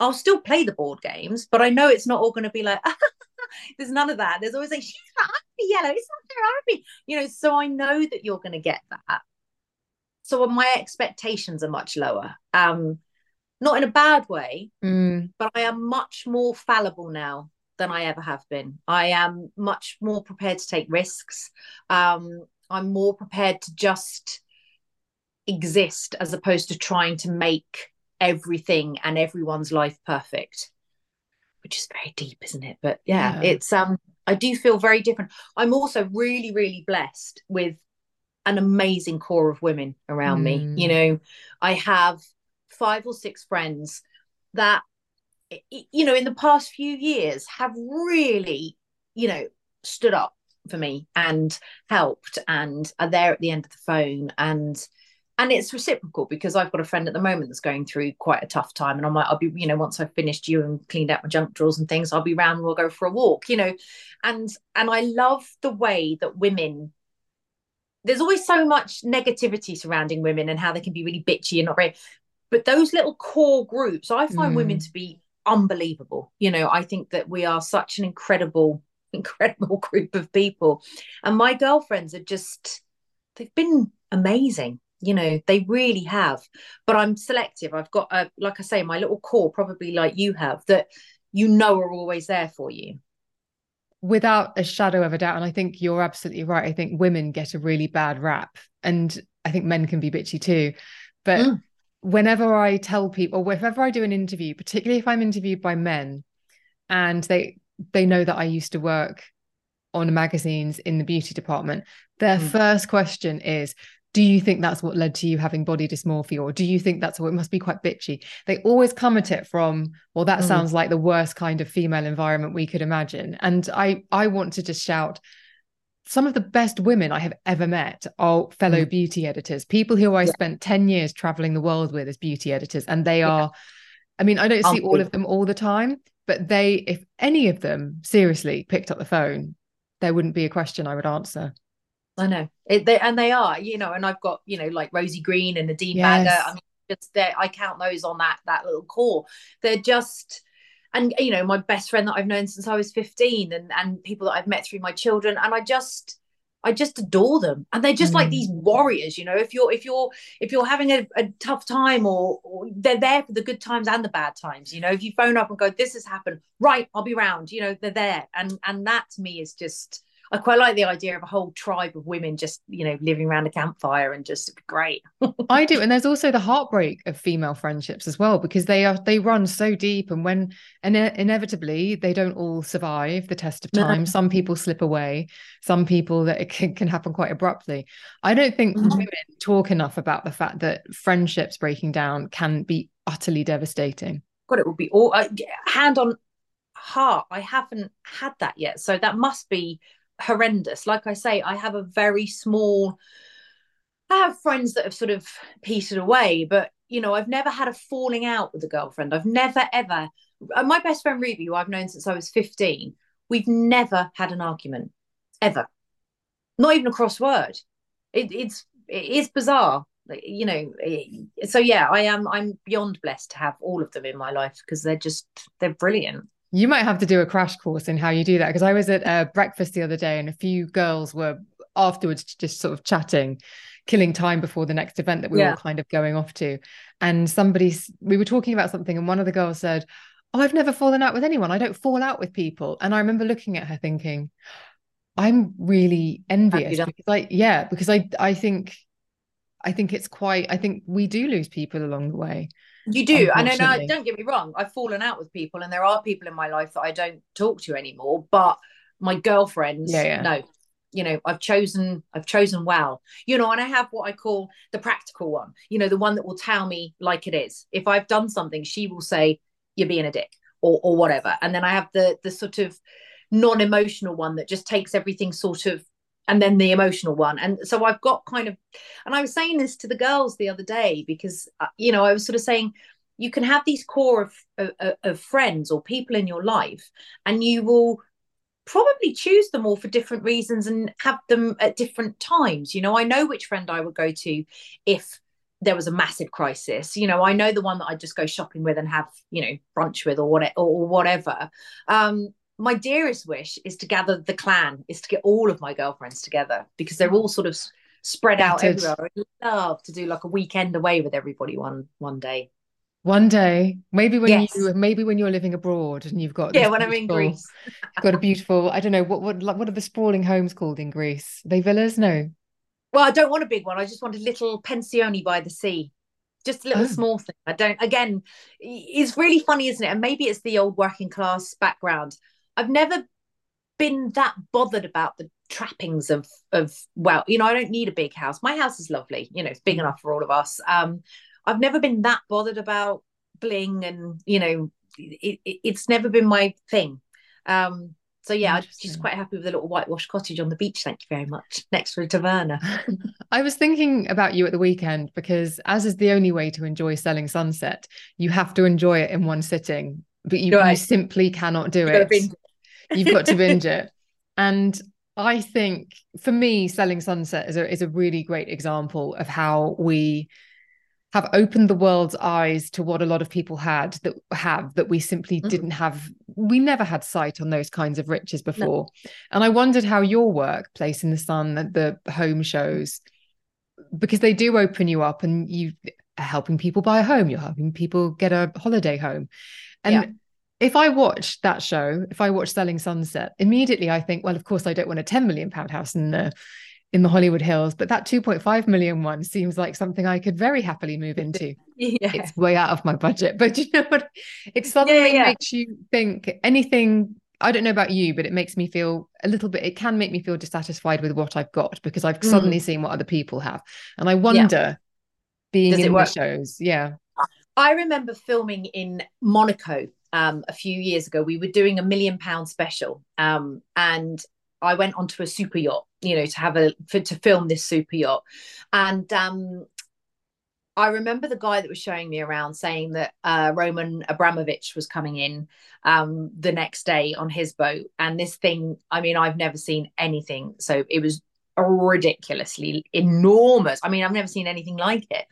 i'll still play the board games but i know it's not all going to be like there's none of that. There's always like she's not happy yellow it's not very happy you know? So i know that you're going to get that. So my expectations are much lower. Um not in a bad way mm. but i am much more fallible now than I ever have been. I am much more prepared to take risks. Um, I'm more prepared to just exist as opposed to trying to make everything and everyone's life perfect, which is very deep, isn't it? But yeah, yeah. it's um I do feel very different. I'm also really, really blessed with an amazing core of women around mm. me. You know, I have five or six friends that you know, in the past few years have really, you know, stood up for me and helped and are there at the end of the phone and and it's reciprocal because I've got a friend at the moment that's going through quite a tough time and I'm like I'll be you know once I've finished you and cleaned out my junk drawers and things I'll be round and we'll go for a walk you know and and I love the way that women there's always so much negativity surrounding women and how they can be really bitchy and not very but those little core groups I find mm. women to be unbelievable. You know, I think that we are such an incredible, incredible group of people. And my girlfriends are just, they've been amazing. You know, they really have. But I'm selective. I've got, a, like I say, my little core, probably like you have, that you know are always there for you. Without a shadow of a doubt. And I think you're absolutely right. I think women get a really bad rap. And I think men can be bitchy too. But mm whenever I tell people, or whenever I do an interview, particularly if I'm interviewed by men, and they they know that I used to work on magazines in the beauty department, their mm. first question is, do you think that's what led to you having body dysmorphia or do you think that's what it must be quite bitchy they always come at it from well that mm. sounds like the worst kind of female environment we could imagine and i i want to just shout some of the best women I have ever met are fellow mm. beauty editors, people who I yeah. spent 10 years traveling the world with as beauty editors. And they are, I mean, I don't see all of them all the time, but they, if any of them seriously picked up the phone, there wouldn't be a question I would answer. I know. It, they, and they are, you know, and I've got, you know, like Rosie Green and Nadine yes. Baggott. I mean, just there, I count those on that that little core. They're just and you know my best friend that I've known since I was 15 and and people that I've met through my children and I just I just adore them and they're just mm. like these warriors you know if you're if you're if you're having a, a tough time or, or, they're there for the good times and the bad times you know if you phone up and go this has happened right I'll be around you know they're there and and that to me is just I quite like the idea of a whole tribe of women just, you know, living around a campfire and just great. I do. And there's also the heartbreak of female friendships as well, because they are they run so deep and when and inevitably they don't all survive the test of time. No. Some people slip away, some people that it can, can happen quite abruptly. I don't think mm-hmm. women talk enough about the fact that friendships breaking down can be utterly devastating. God, it would be all uh, hand on heart. I haven't had that yet. So that must be horrendous. Like I say, I have a very small. I have friends that have sort of petered away, but you know, I've never had a falling out with a girlfriend. I've never ever. Uh, my best friend Ruby, who I've known since I was fifteen, we've never had an argument ever, not even a crossword. It, it's it is bizarre, you know. so yeah, I am. I'm beyond blessed to have all of them in my life because they're just they're brilliant. You might have to do a crash course in how you do that because I was at a breakfast the other day and a few girls were afterwards just sort of chatting, killing time before the next event that we were kind of going off to. And somebody, we were talking about something, and one of the girls said, Oh, I've never fallen out with anyone. I don't fall out with people. And I remember looking at her thinking, I'm really envious because I, yeah, because I, I think, I think it's quite, I think we do lose people along the way. You do. And then, uh, don't get me wrong, I've fallen out with people, and there are people in my life that I don't talk to anymore. But my girlfriends, yeah, yeah. no, you know i've chosen i've chosen well you know and i have what i call the practical one you know the one that will tell me like it is if i've done something she will say you're being a dick or or whatever and then i have the the sort of non-emotional one that just takes everything sort of and then the emotional one and so i've got kind of and i was saying this to the girls the other day because uh, you know i was sort of saying you can have these core of, of, of friends or people in your life and you will probably choose them all for different reasons and have them at different times. You know, I know which friend I would go to if there was a massive crisis. You know, I know the one that I'd just go shopping with and have, you know, brunch with or whatever or whatever. Um, my dearest wish is to gather the clan, is to get all of my girlfriends together because they're all sort of spread out everywhere. I'd love to do like a weekend away with everybody one one day. One day, maybe when yes. you maybe when you're living abroad and you've got yeah, when I'm in Greece, you've got a beautiful. I don't know what what what are the sprawling homes called in Greece? Are they villas? No. Well, I don't want a big one. I just want a little pensione by the sea, just a little oh. small thing. I don't. Again, it's really funny, isn't it? And maybe it's the old working class background. I've never been that bothered about the trappings of of well, you know, I don't need a big house. My house is lovely. You know, it's big enough for all of us. Um, I've never been that bothered about bling and you know it, it, it's never been my thing um so yeah i'm just quite happy with a little whitewash cottage on the beach thank you very much next to a taverna i was thinking about you at the weekend because as is the only way to enjoy selling sunset you have to enjoy it in one sitting but you, right. you simply cannot do You've it. You've got to binge it and i think for me selling sunset is a, is a really great example of how we have opened the world's eyes to what a lot of people had that have that we simply mm-hmm. didn't have we never had sight on those kinds of riches before no. and i wondered how your work place in the sun the home shows because they do open you up and you are helping people buy a home you're helping people get a holiday home and yeah. If i watch that show if i watch selling sunset immediately i think well of course i don't want a 10 million pound house in the in the Hollywood Hills, but that 2.5 million one seems like something I could very happily move into. yeah. It's way out of my budget, but you know what? It suddenly yeah, yeah. makes you think anything. I don't know about you, but it makes me feel a little bit, it can make me feel dissatisfied with what I've got because I've mm. suddenly seen what other people have. And I wonder being Does in the shows. Yeah. I remember filming in Monaco um, a few years ago. We were doing a million pound special. Um, and I went onto a super yacht, you know, to have a for, to film this super yacht, and um, I remember the guy that was showing me around saying that uh, Roman Abramovich was coming in um, the next day on his boat, and this thing. I mean, I've never seen anything, so it was ridiculously enormous. I mean, I've never seen anything like it.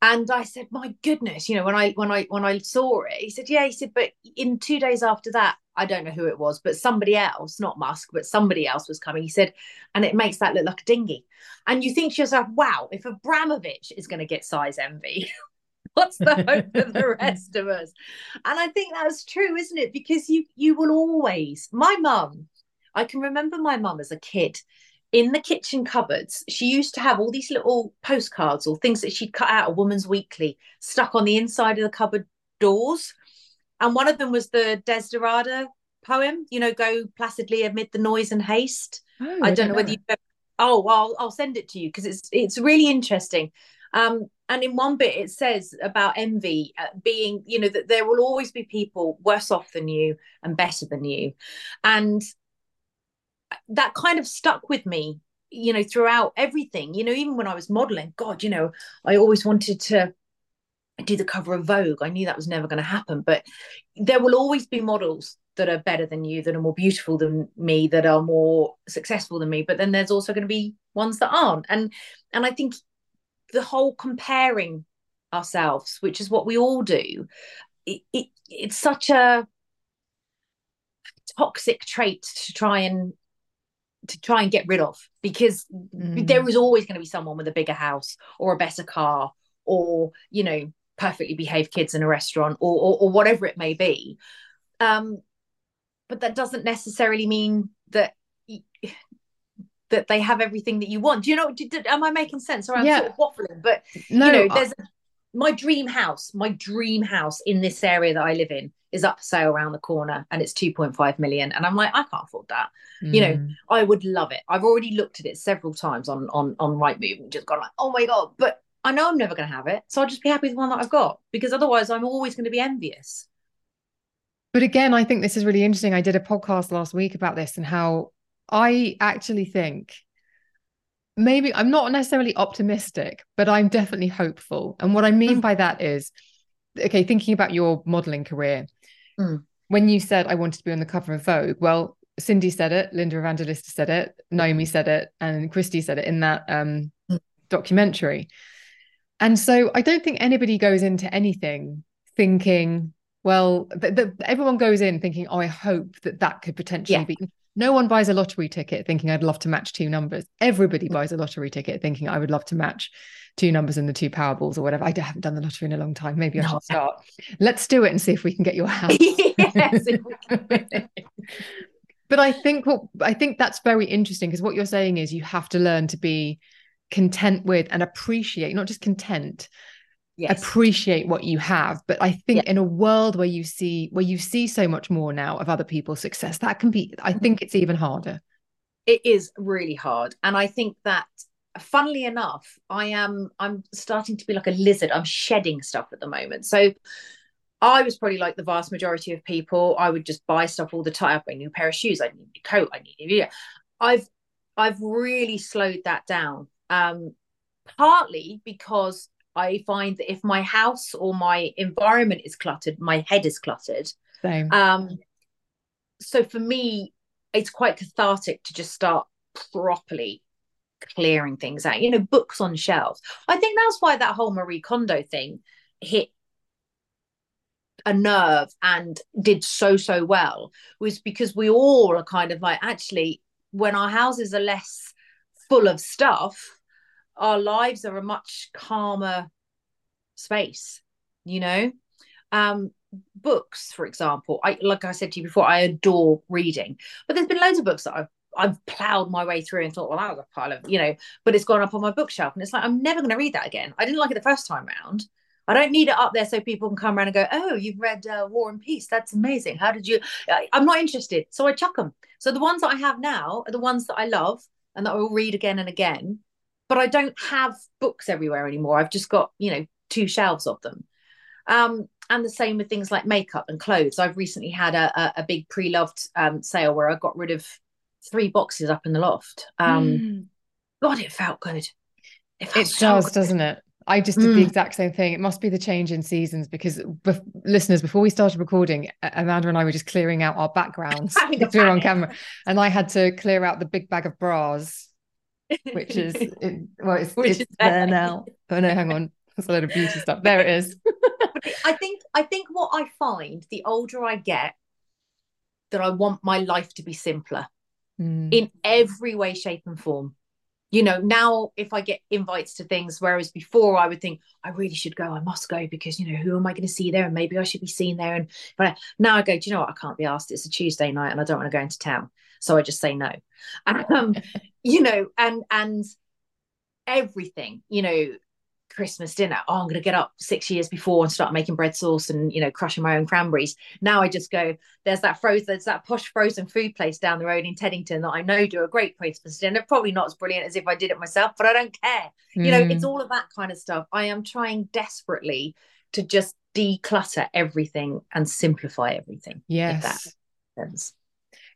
And I said, "My goodness!" You know, when I when I when I saw it, he said, "Yeah." He said, "But in two days after that, I don't know who it was, but somebody else, not Musk, but somebody else was coming. He said, and it makes that look like a dinghy. And you think to yourself, wow, if Abramovich is going to get size envy, what's the hope for the rest of us? And I think that's true, isn't it? Because you you will always. My mum, I can remember my mum as a kid in the kitchen cupboards, she used to have all these little postcards or things that she'd cut out a Woman's Weekly stuck on the inside of the cupboard doors and one of them was the Desiderata poem. You know, go placidly amid the noise and haste. Oh, I, don't know whether you. Oh, well, I'll, I'll send it to you because it's it's really interesting. Um, and in one bit, it says about envy uh, being, you know, that there will always be people worse off than you and better than you, and that kind of stuck with me you know throughout everything you know even when i was modeling god you know i always wanted to do the cover of Vogue. I knew that was never going to happen, but there will always be models that are better than you, that are more beautiful than me, that are more successful than me. But then there's also going to be ones that aren't. And and I think the whole comparing ourselves, which is what we all do, it, it it's such a toxic trait to try and to try and get rid of because Mm. there was always going to be someone with a bigger house or a better car or you know perfectly behaved kids in a restaurant or or, or whatever it may be um but that doesn't necessarily mean that that they have everything that you want do you know am i making sense or i'm Yeah. sort of waffling but no, you know I- there's my dream house my dream house in this area that i live in is up for sale around the corner and it's 2.5 million and i'm like i can't afford that you know, Mm. I would love it. I've already looked at it several times on on on Rightmove and just gone like, oh my god! But I know I'm never going to have it, so I'll just be happy with the one that I've got because otherwise I'm always going to be envious. But again, I think this is really interesting. I did a podcast last week about this and how I actually think maybe I'm not necessarily optimistic, but I'm definitely hopeful. And what I mean Mm. by that is, okay, thinking about your modeling career, Mm. when you said I wanted to be on the cover of Vogue, well, Cindy said it, Linda Evangelista said it, Naomi said it, and Christy said it in that um, Mm. documentary. And so I don't think anybody goes into anything thinking, well, th- th- everyone goes in thinking, oh, I hope that that could potentially Yeah. be. No one buys a lottery ticket thinking I'd love to match two numbers. Everybody buys a lottery ticket thinking I would love to match two numbers in the two Powerballs or whatever. I haven't done the lottery in a long time. Maybe I No. should start. Let's do it and see if we can get your house. yes, can. but I think what I think that's very interesting because what you're saying is you have to learn to be content with and appreciate, not just content, yes. appreciate what you have. But I think Yeah. in a world where you see where you see so much more now of other people's success, that can be. I Mm-hmm. think it's even harder. it is really hard and i think that funnily enough i am i'm starting to be like a lizard i'm shedding stuff at the moment so i was probably like the vast majority of people i would just buy stuff all the time i need a new pair of shoes i need a coat i need a yeah i've i've really slowed that down um partly because i find that if my house or my environment is cluttered my head is cluttered. So um so for me it's quite cathartic to just start properly clearing things out you know books on shelves. I think that's why that whole marie kondo thing hit a nerve and did so so well was because we all are kind of like actually when our houses are less full of stuff our lives are a much calmer space you know um books for example i like i said to you before i adore reading but there's been loads of books that i've I've plowed my way through and thought, well, that was a pile of, you know, but it's gone up on my bookshelf. And it's like, I'm never going to read that again. I didn't like it the first time round. I don't need it up there so people can come around and go, oh, you've read uh, War and Peace. That's amazing. How did you? I'm not interested. So I chuck them. So the ones that I have now are the ones that I love and that I will read again and again. But I don't have books everywhere anymore. I've just got, you know, two shelves of them. Um, and the same with things like makeup and clothes. I've recently had a, a, a big pre-loved um, sale where I got rid of three boxes up in the loft. Um, Mm. God, it felt good. It, felt it so does, good. doesn't it? I just did the Mm. exact same thing. It must be the change in seasons because, bef- listeners, before we started recording, Amanda and I were just clearing out our backgrounds we were on camera, and I had to clear out the big bag of bras, which is it, well, it's, Which it's is there there. now. Oh no, hang on, there's a load of beauty stuff. There it is. I think I think what I find the older I get, that I want my life to be simpler Mm. in every way, shape, and form. You know, now if I get invites to things, whereas before I would think I really should go, I must go because you know who am I going to see there, and maybe I should be seen there. And but now I go, do you know what? I can't be asked. It's a Tuesday night, and I don't want to go into town, so I just say no. Um, you know, and and everything, you know, Christmas dinner. Oh, I'm going to get up six years before and start making bread sauce and you know crushing my own cranberries. Now I just go. There's that frozen. There's that posh frozen food place down the road in Teddington that I know do a great Christmas dinner. Probably not as brilliant as if I did it myself, but I don't care. You know, it's Mm. all of that kind of stuff. I am trying desperately to just declutter everything and simplify everything. If that yes.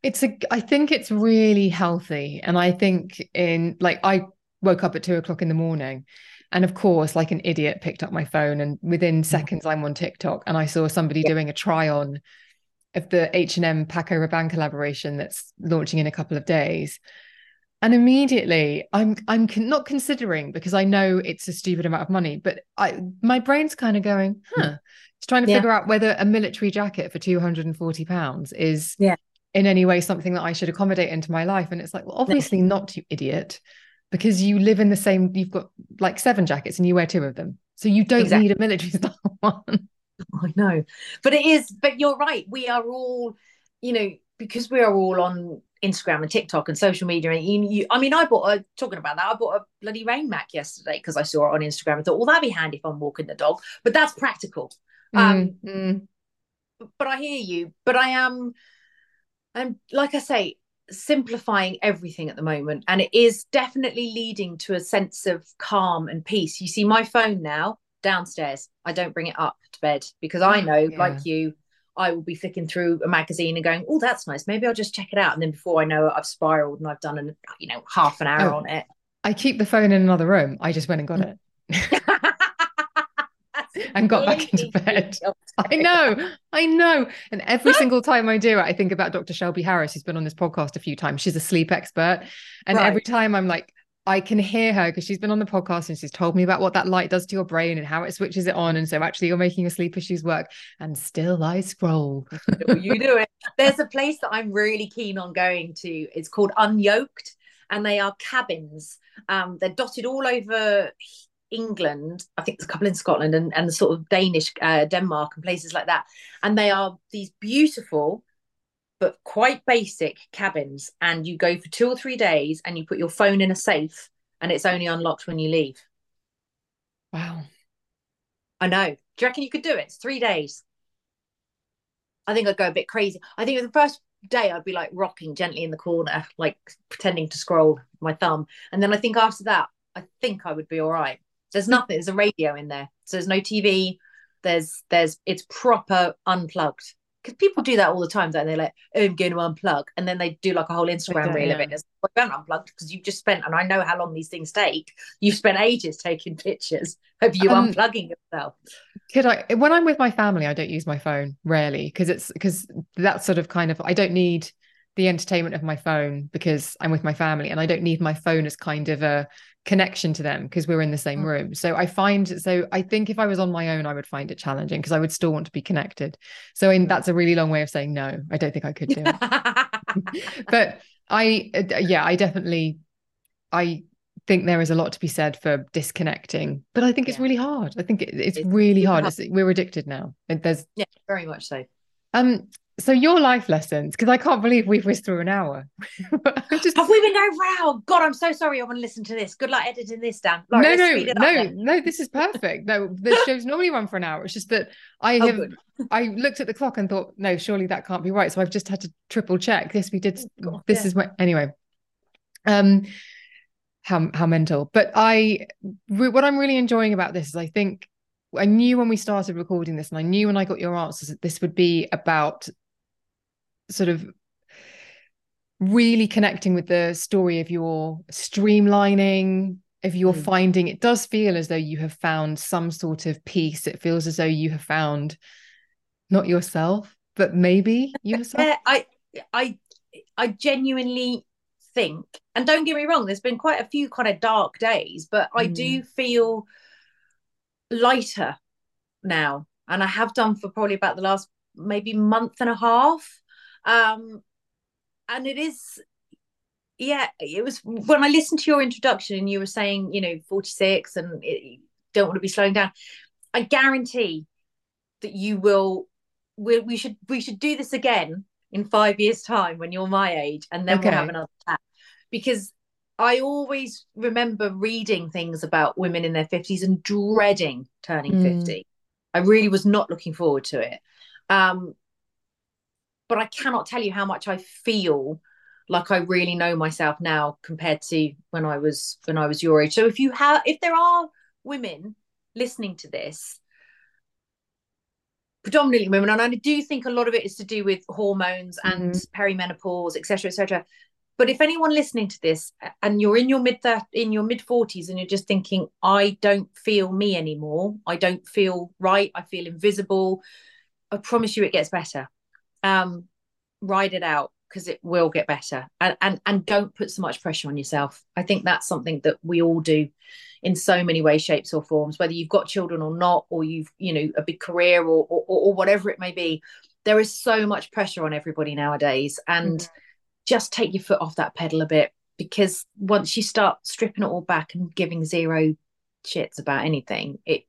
It's a, I think it's really healthy. And I think in like, I woke up at two o'clock in the morning and of course, like an idiot, picked up my phone and within mm-hmm. seconds I'm on TikTok and I saw somebody Yeah. doing a try on of the H&M Paco Rabanne collaboration that's launching in a couple of days. And immediately I'm I'm con- not considering because I know it's a stupid amount of money, but I my brain's kind of going, huh. It's trying to Yeah. figure out whether a military jacket for 240 pounds is Yeah. In any way something that I should accommodate into my life? And it's like, well, obviously not, you idiot, because you live in the same, you've got like seven jackets and you wear two of them. So you don't exactly. need a military style one. I know. But it is, but you're right. We are all, you know, because we are all on Instagram and TikTok and social media. And you, you I mean, I bought a talking about that. I bought a bloody rain mac yesterday because I saw it on Instagram and thought, well, that'd be handy if I'm walking the dog. But that's practical. Mm, um, mm. But I hear you. But I am, I'm like I say, simplifying everything at the moment, and it is definitely leading to a sense of calm and peace. You see, my phone now downstairs. I don't bring it up to bed because I know, yeah. like you, I will be flicking through a magazine and going, "Oh, that's nice. Maybe I'll just check it out." And then before I know it, I've spiraled and I've done an, you know, half an hour oh, on it. I keep the phone in another room. I just went and got it. and got back into bed. I know, I know. And every single time I do it, I think about Dr. Shelby Harris, who's been on this podcast a few times. She's a sleep expert. And right. every time I'm like, I can hear her because she's been on the podcast and she's told me about what that light does to your brain and how it switches it on. And so actually you're making your sleep issues work. And still I scroll. you do it. There's a place that I'm really keen on going to. It's called Unyoked and they are cabins. Um, they're dotted all over England. I think there's a couple in Scotland and, and the sort of Danish, uh, Denmark and places like that. And they are these beautiful but quite basic cabins. And you go for two or three days and you put your phone in a safe and it's only unlocked when you leave. Wow. I know. Do you reckon you could do it? It's three days. I think I'd go a bit crazy. I think the first day I'd be like rocking gently in the corner, like pretending to scroll my thumb. And then I think after that, I think I would be all right. There's nothing, there's a radio in there. So there's no TV. There's there's it's proper unplugged because people do that all the time, don't they? Like, oh, I'm going to unplug, and then they do like a whole Instagram reel yeah. of it. It's like, don't unplug because you've just spent, and I know how long these things take. You've spent ages taking pictures of you um, unplugging yourself. Could I, when I'm with my family, I don't use my phone rarely because it's because that's sort of kind of I don't need the entertainment of my phone because I'm with my family, and I don't need my phone as kind of a connection to them because we're in the same mm. room. So I find so I think if I was on my own, I would find it challenging because I would still want to be connected. So in, that's a really long way of saying no. I don't think I could do it. but I uh, yeah, I definitely I think there is a lot to be said for disconnecting, but I think yeah. it's really hard. I think it, it's, it's, really hard. It's, we're addicted now. There's yeah, very much so. Um, so your life lessons, because I can't believe we've whizzed through an hour. just... Have we been going for God, I'm so sorry. I want to listen to this. Good luck editing this down. no, no, no, no. This is perfect. No, the shows normally run for an hour. It's just that I oh, have. I looked at the clock and thought, no, surely that can't be right. So I've just had to triple check. This we did. God, this yeah. is what anyway. Um, how how mental. But I, what I'm really enjoying about this is I think I knew when we started recording this, and I knew when I got your answers that this would be about sort of really connecting with the story of your streamlining if you're mm. finding it does feel as though you have found some sort of peace it feels as though you have found not yourself but maybe yourself yeah, i i i genuinely think and don't get me wrong there's been quite a few kind of dark days but mm. i do hmm. feel lighter now and i have done for probably about the last maybe month and a half um, and it is, yeah, it was when I listened to your introduction and you were saying, you know, 46 and it, don't want to be slowing down. I guarantee that you will, we, we should, we should do this again in five years' time when you're my age, and then okay. we'll have another chat. Because I always remember reading things about women in their 50s and dreading turning mm. 50. I really was not looking forward to it. Um, but I cannot tell you how much I feel like I really know myself now compared to when I was when I was your age. So if you have if there are women listening to this, predominantly women, and I do think a lot of it is to do with hormones and mm-hmm. perimenopause, etc., etc. But if anyone listening to this and you're in your mid in your mid forties and you're just thinking, I don't feel me anymore, I don't feel right, I feel invisible, I promise you, it gets better um, ride it out because it will get better. And, and and don't put so much pressure on yourself. I think that's something that we all do in so many ways shapes or forms whether you've got children or not or you've you know a big career or or, or whatever it may be there is so much pressure on everybody nowadays. And mm-hmm. just take your foot off that pedal a bit because once you start stripping it all back and giving zero shits about anything it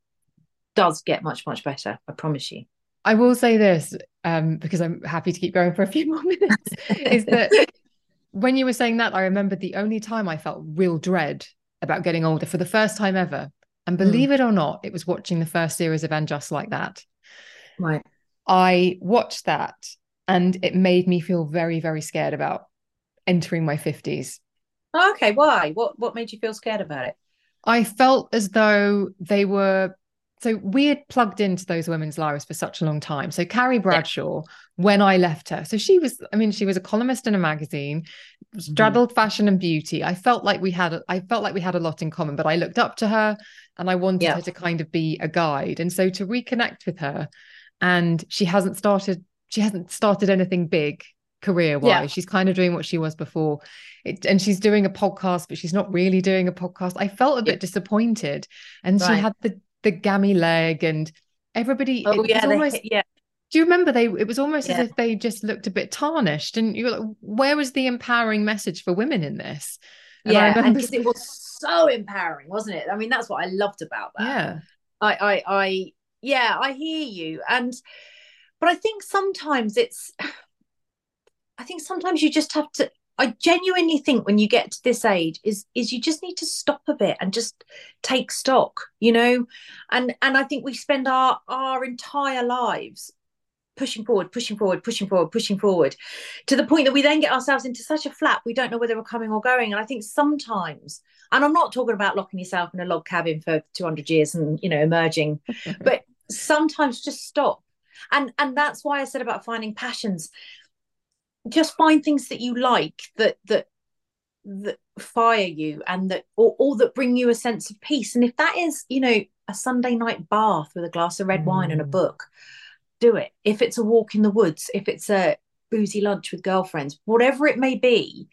does get much much better i promise you i will say this um, because i'm happy to keep going for a few more minutes is that when you were saying that i remembered the only time i felt real dread about getting older for the first time ever and hmm. believe mm. it or not it was watching the first series of and just like that right I watched that and it made me feel very, very scared about entering my 50s. okay, why? What what made you feel scared about it? I felt as though they were so we had plugged into those women's lives for such a long time. So Carrie Bradshaw, yeah. when I left her, so she was, I mean, she was a columnist in a magazine, mm-hmm. straddled mm-hmm. fashion and beauty. I felt like we had, I felt like we had a lot in common, but I looked up to her and I wanted yeah. her to kind of be a guide. And so to reconnect with her and she hasn't started she hasn't started anything big career wise yeah. she's kind of doing what she was before it, and she's doing a podcast but she's not really doing a podcast i felt a bit yeah. disappointed and right. she had the the gammy leg and everybody oh yeah almost, yeah. Do you remember they it was almost yeah. as if they just looked a bit tarnished and you were like where was the empowering message for women in this? And yeah because it was so empowering wasn't it? I mean that's what i loved about that. Yeah. I, I i yeah i hear you. And but i think sometimes it's i think sometimes you just have to i genuinely think when you get to this age is is you just need to stop a bit and just take stock you know? And and i think we spend our our entire lives pushing forward pushing forward pushing forward pushing forward to the point that we then get ourselves into such a flap we don't know whether we're coming or going. And i think sometimes and i'm not talking about locking yourself in a log cabin for 200 years and you know emerging but sometimes just stop. And and that's why i said about finding passions just find things that you like that that that fire you and that or, or that bring you a sense of peace and if that is you know a sunday night bath with a glass of red mm. wine and a mm. book do it if it's a walk in the woods if it's a boozy lunch with girlfriends whatever it may be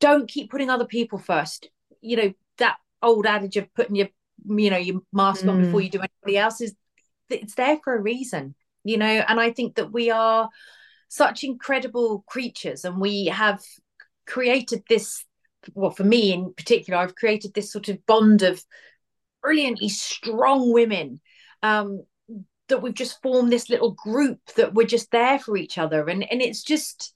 don't keep putting other people first you know that old adage of putting your you know your mask mm. on before mm. you do anybody else is it's there for a reason you know and i think that we are such incredible creatures and we have created this well for me in particular i've created this sort of bond of brilliantly strong women um that we've just formed this little group that we're just there for each other. And and it's just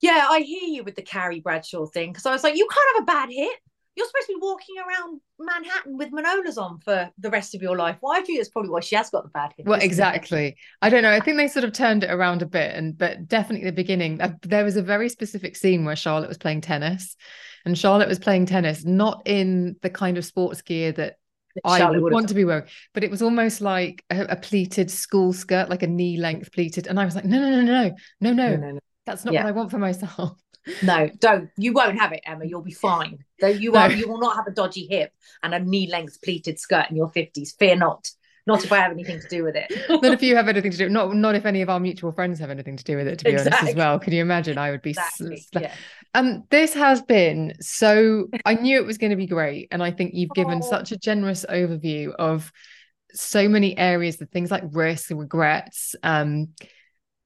yeah i hear you with the carrie bradshaw thing because i was like you can't have a bad hip you're supposed to be walking around Manhattan with Manolos on for the rest of your life. Why do you? That's probably why she has got the bad hip. Well, exactly. I don't know. I think they sort of turned it around a bit, and but definitely the beginning, uh, there was a very specific scene where Charlotte was playing tennis, and Charlotte was playing tennis not in the kind of sports gear that I would want to be wearing, but it was almost like a, a, pleated school skirt, like a knee length pleated, and I was like, no, no, no, no, no, no, no, no. That's not yeah. what I want for myself. No, don't. You won't have it, Emma. You'll be fine. Though you are, you will not have a dodgy hip and a knee-length pleated skirt in your fifties. Fear not. Not if I have anything to do with it. not if you have anything to do. Not not if any of our mutual friends have anything to do with it. To be exactly. honest, as well. Can you imagine? I would be. Exactly. Sl- yeah. Um, this has been so. I knew it was going to be great, and I think you've given oh. such a generous overview of so many areas, the things like risks and regrets. Um,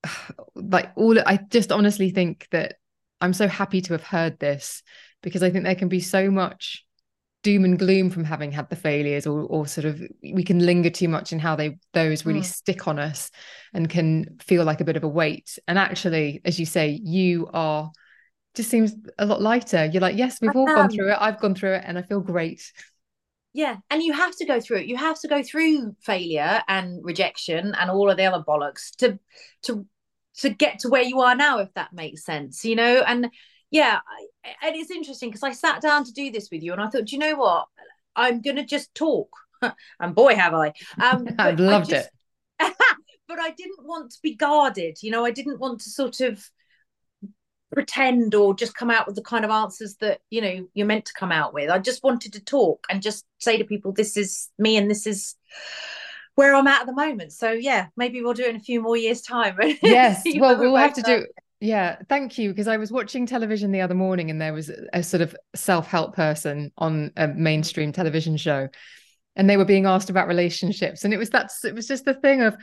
like all. I just honestly think that I'm so happy to have heard this because I think there can be so much doom and gloom from having had the failures or or sort of we can linger too much in how they those really mm. stick on us and can feel like a bit of a weight. And actually as you say you are just seems a lot lighter. You're like yes we've all gone through it. I've gone through it and i feel great. Yeah. And you have to go through it. You have to go through failure and rejection and all of the other bollocks to to to get to where you are now if that makes sense you know? And yeah and it's interesting because i sat down to do this with you and i thought do you know what? I'm gonna just talk. And boy have i. Um i loved just, it. but i didn't want to be guarded you know? I didn't want to sort of pretend or just come out with the kind of answers that you know you're meant to come out with. I just wanted to talk and just say to people this is me and this is where I'm at at the moment. So yeah, maybe we'll do it in a few more years' time. yes, well, we'll have to do. Yeah, thank you. Because I was watching television the other morning, and there was a sort of self-help person on a mainstream television show, and they were being asked about relationships, and it was that it was just the thing of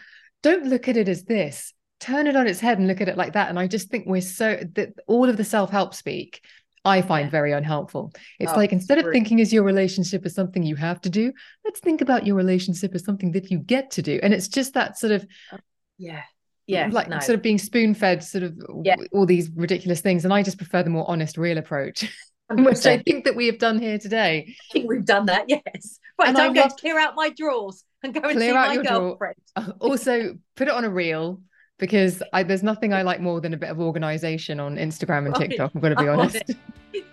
don't look at it as this turn it on its head and look at it like that and i just think we're so that all of the self-help speak I find very unhelpful. It's Oh, like instead of thinking as your relationship is something you have to do, let's think about your relationship as something that you get to do. And it's just that sort of oh, Yeah. Yeah. like no. sort of being spoon fed sort of Yeah. all these ridiculous things. And I just prefer the more honest, real approach, which I think that we have done here today. I think we've done that. Yes. Right. And so I I'm going love- to clear out my drawers and go and see my girlfriend. also, put it on a reel because I, there's nothing I like more than a bit of organization on Instagram and. TikTok. I'm going to be honest.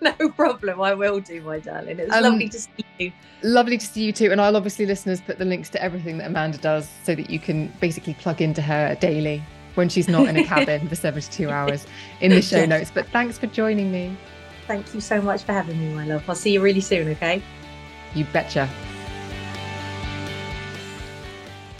No problem. I will do, my darling. It's Um, lovely to see you. Lovely to see you too. And I'll obviously, listeners, put the links to everything that Amanda does so that you can basically plug into her daily when she's not in a cabin for 72 hours in the show Yes. notes. But thanks for joining me. Thank you so much for having me, my love. I'll see you really soon, okay? You betcha.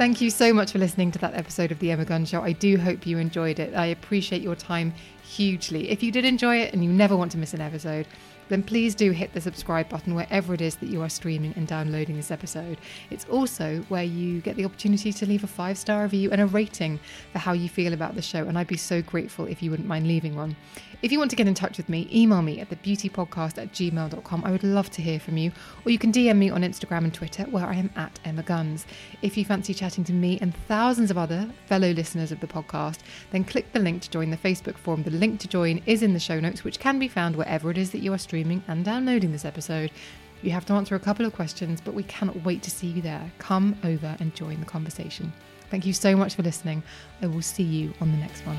Thank you so much for listening to that episode of The Emma Guns Show. I do hope you enjoyed it. I appreciate your time hugely. If you did enjoy it and you never want to miss an episode, then please do hit the subscribe button wherever it is that you are streaming and downloading this episode. It's also where you get the opportunity to leave a five star review and a rating for how you feel about the show. And I'd be so grateful if you wouldn't mind leaving one. If you want to get in touch with me, email me at thebeautypodcast at gmail.com. I would love to hear from you. Or you can DM me on Instagram and Twitter, where I am at Emma Guns. If you fancy chatting to me and thousands of other fellow listeners of the podcast, then click the link to join the Facebook forum. The link to join is in the show notes, which can be found wherever it is that you are streaming and downloading this episode. You have to answer a couple of questions, but we cannot wait to see you there. Come over and join the conversation. Thank you so much for listening. I will see you on the next one.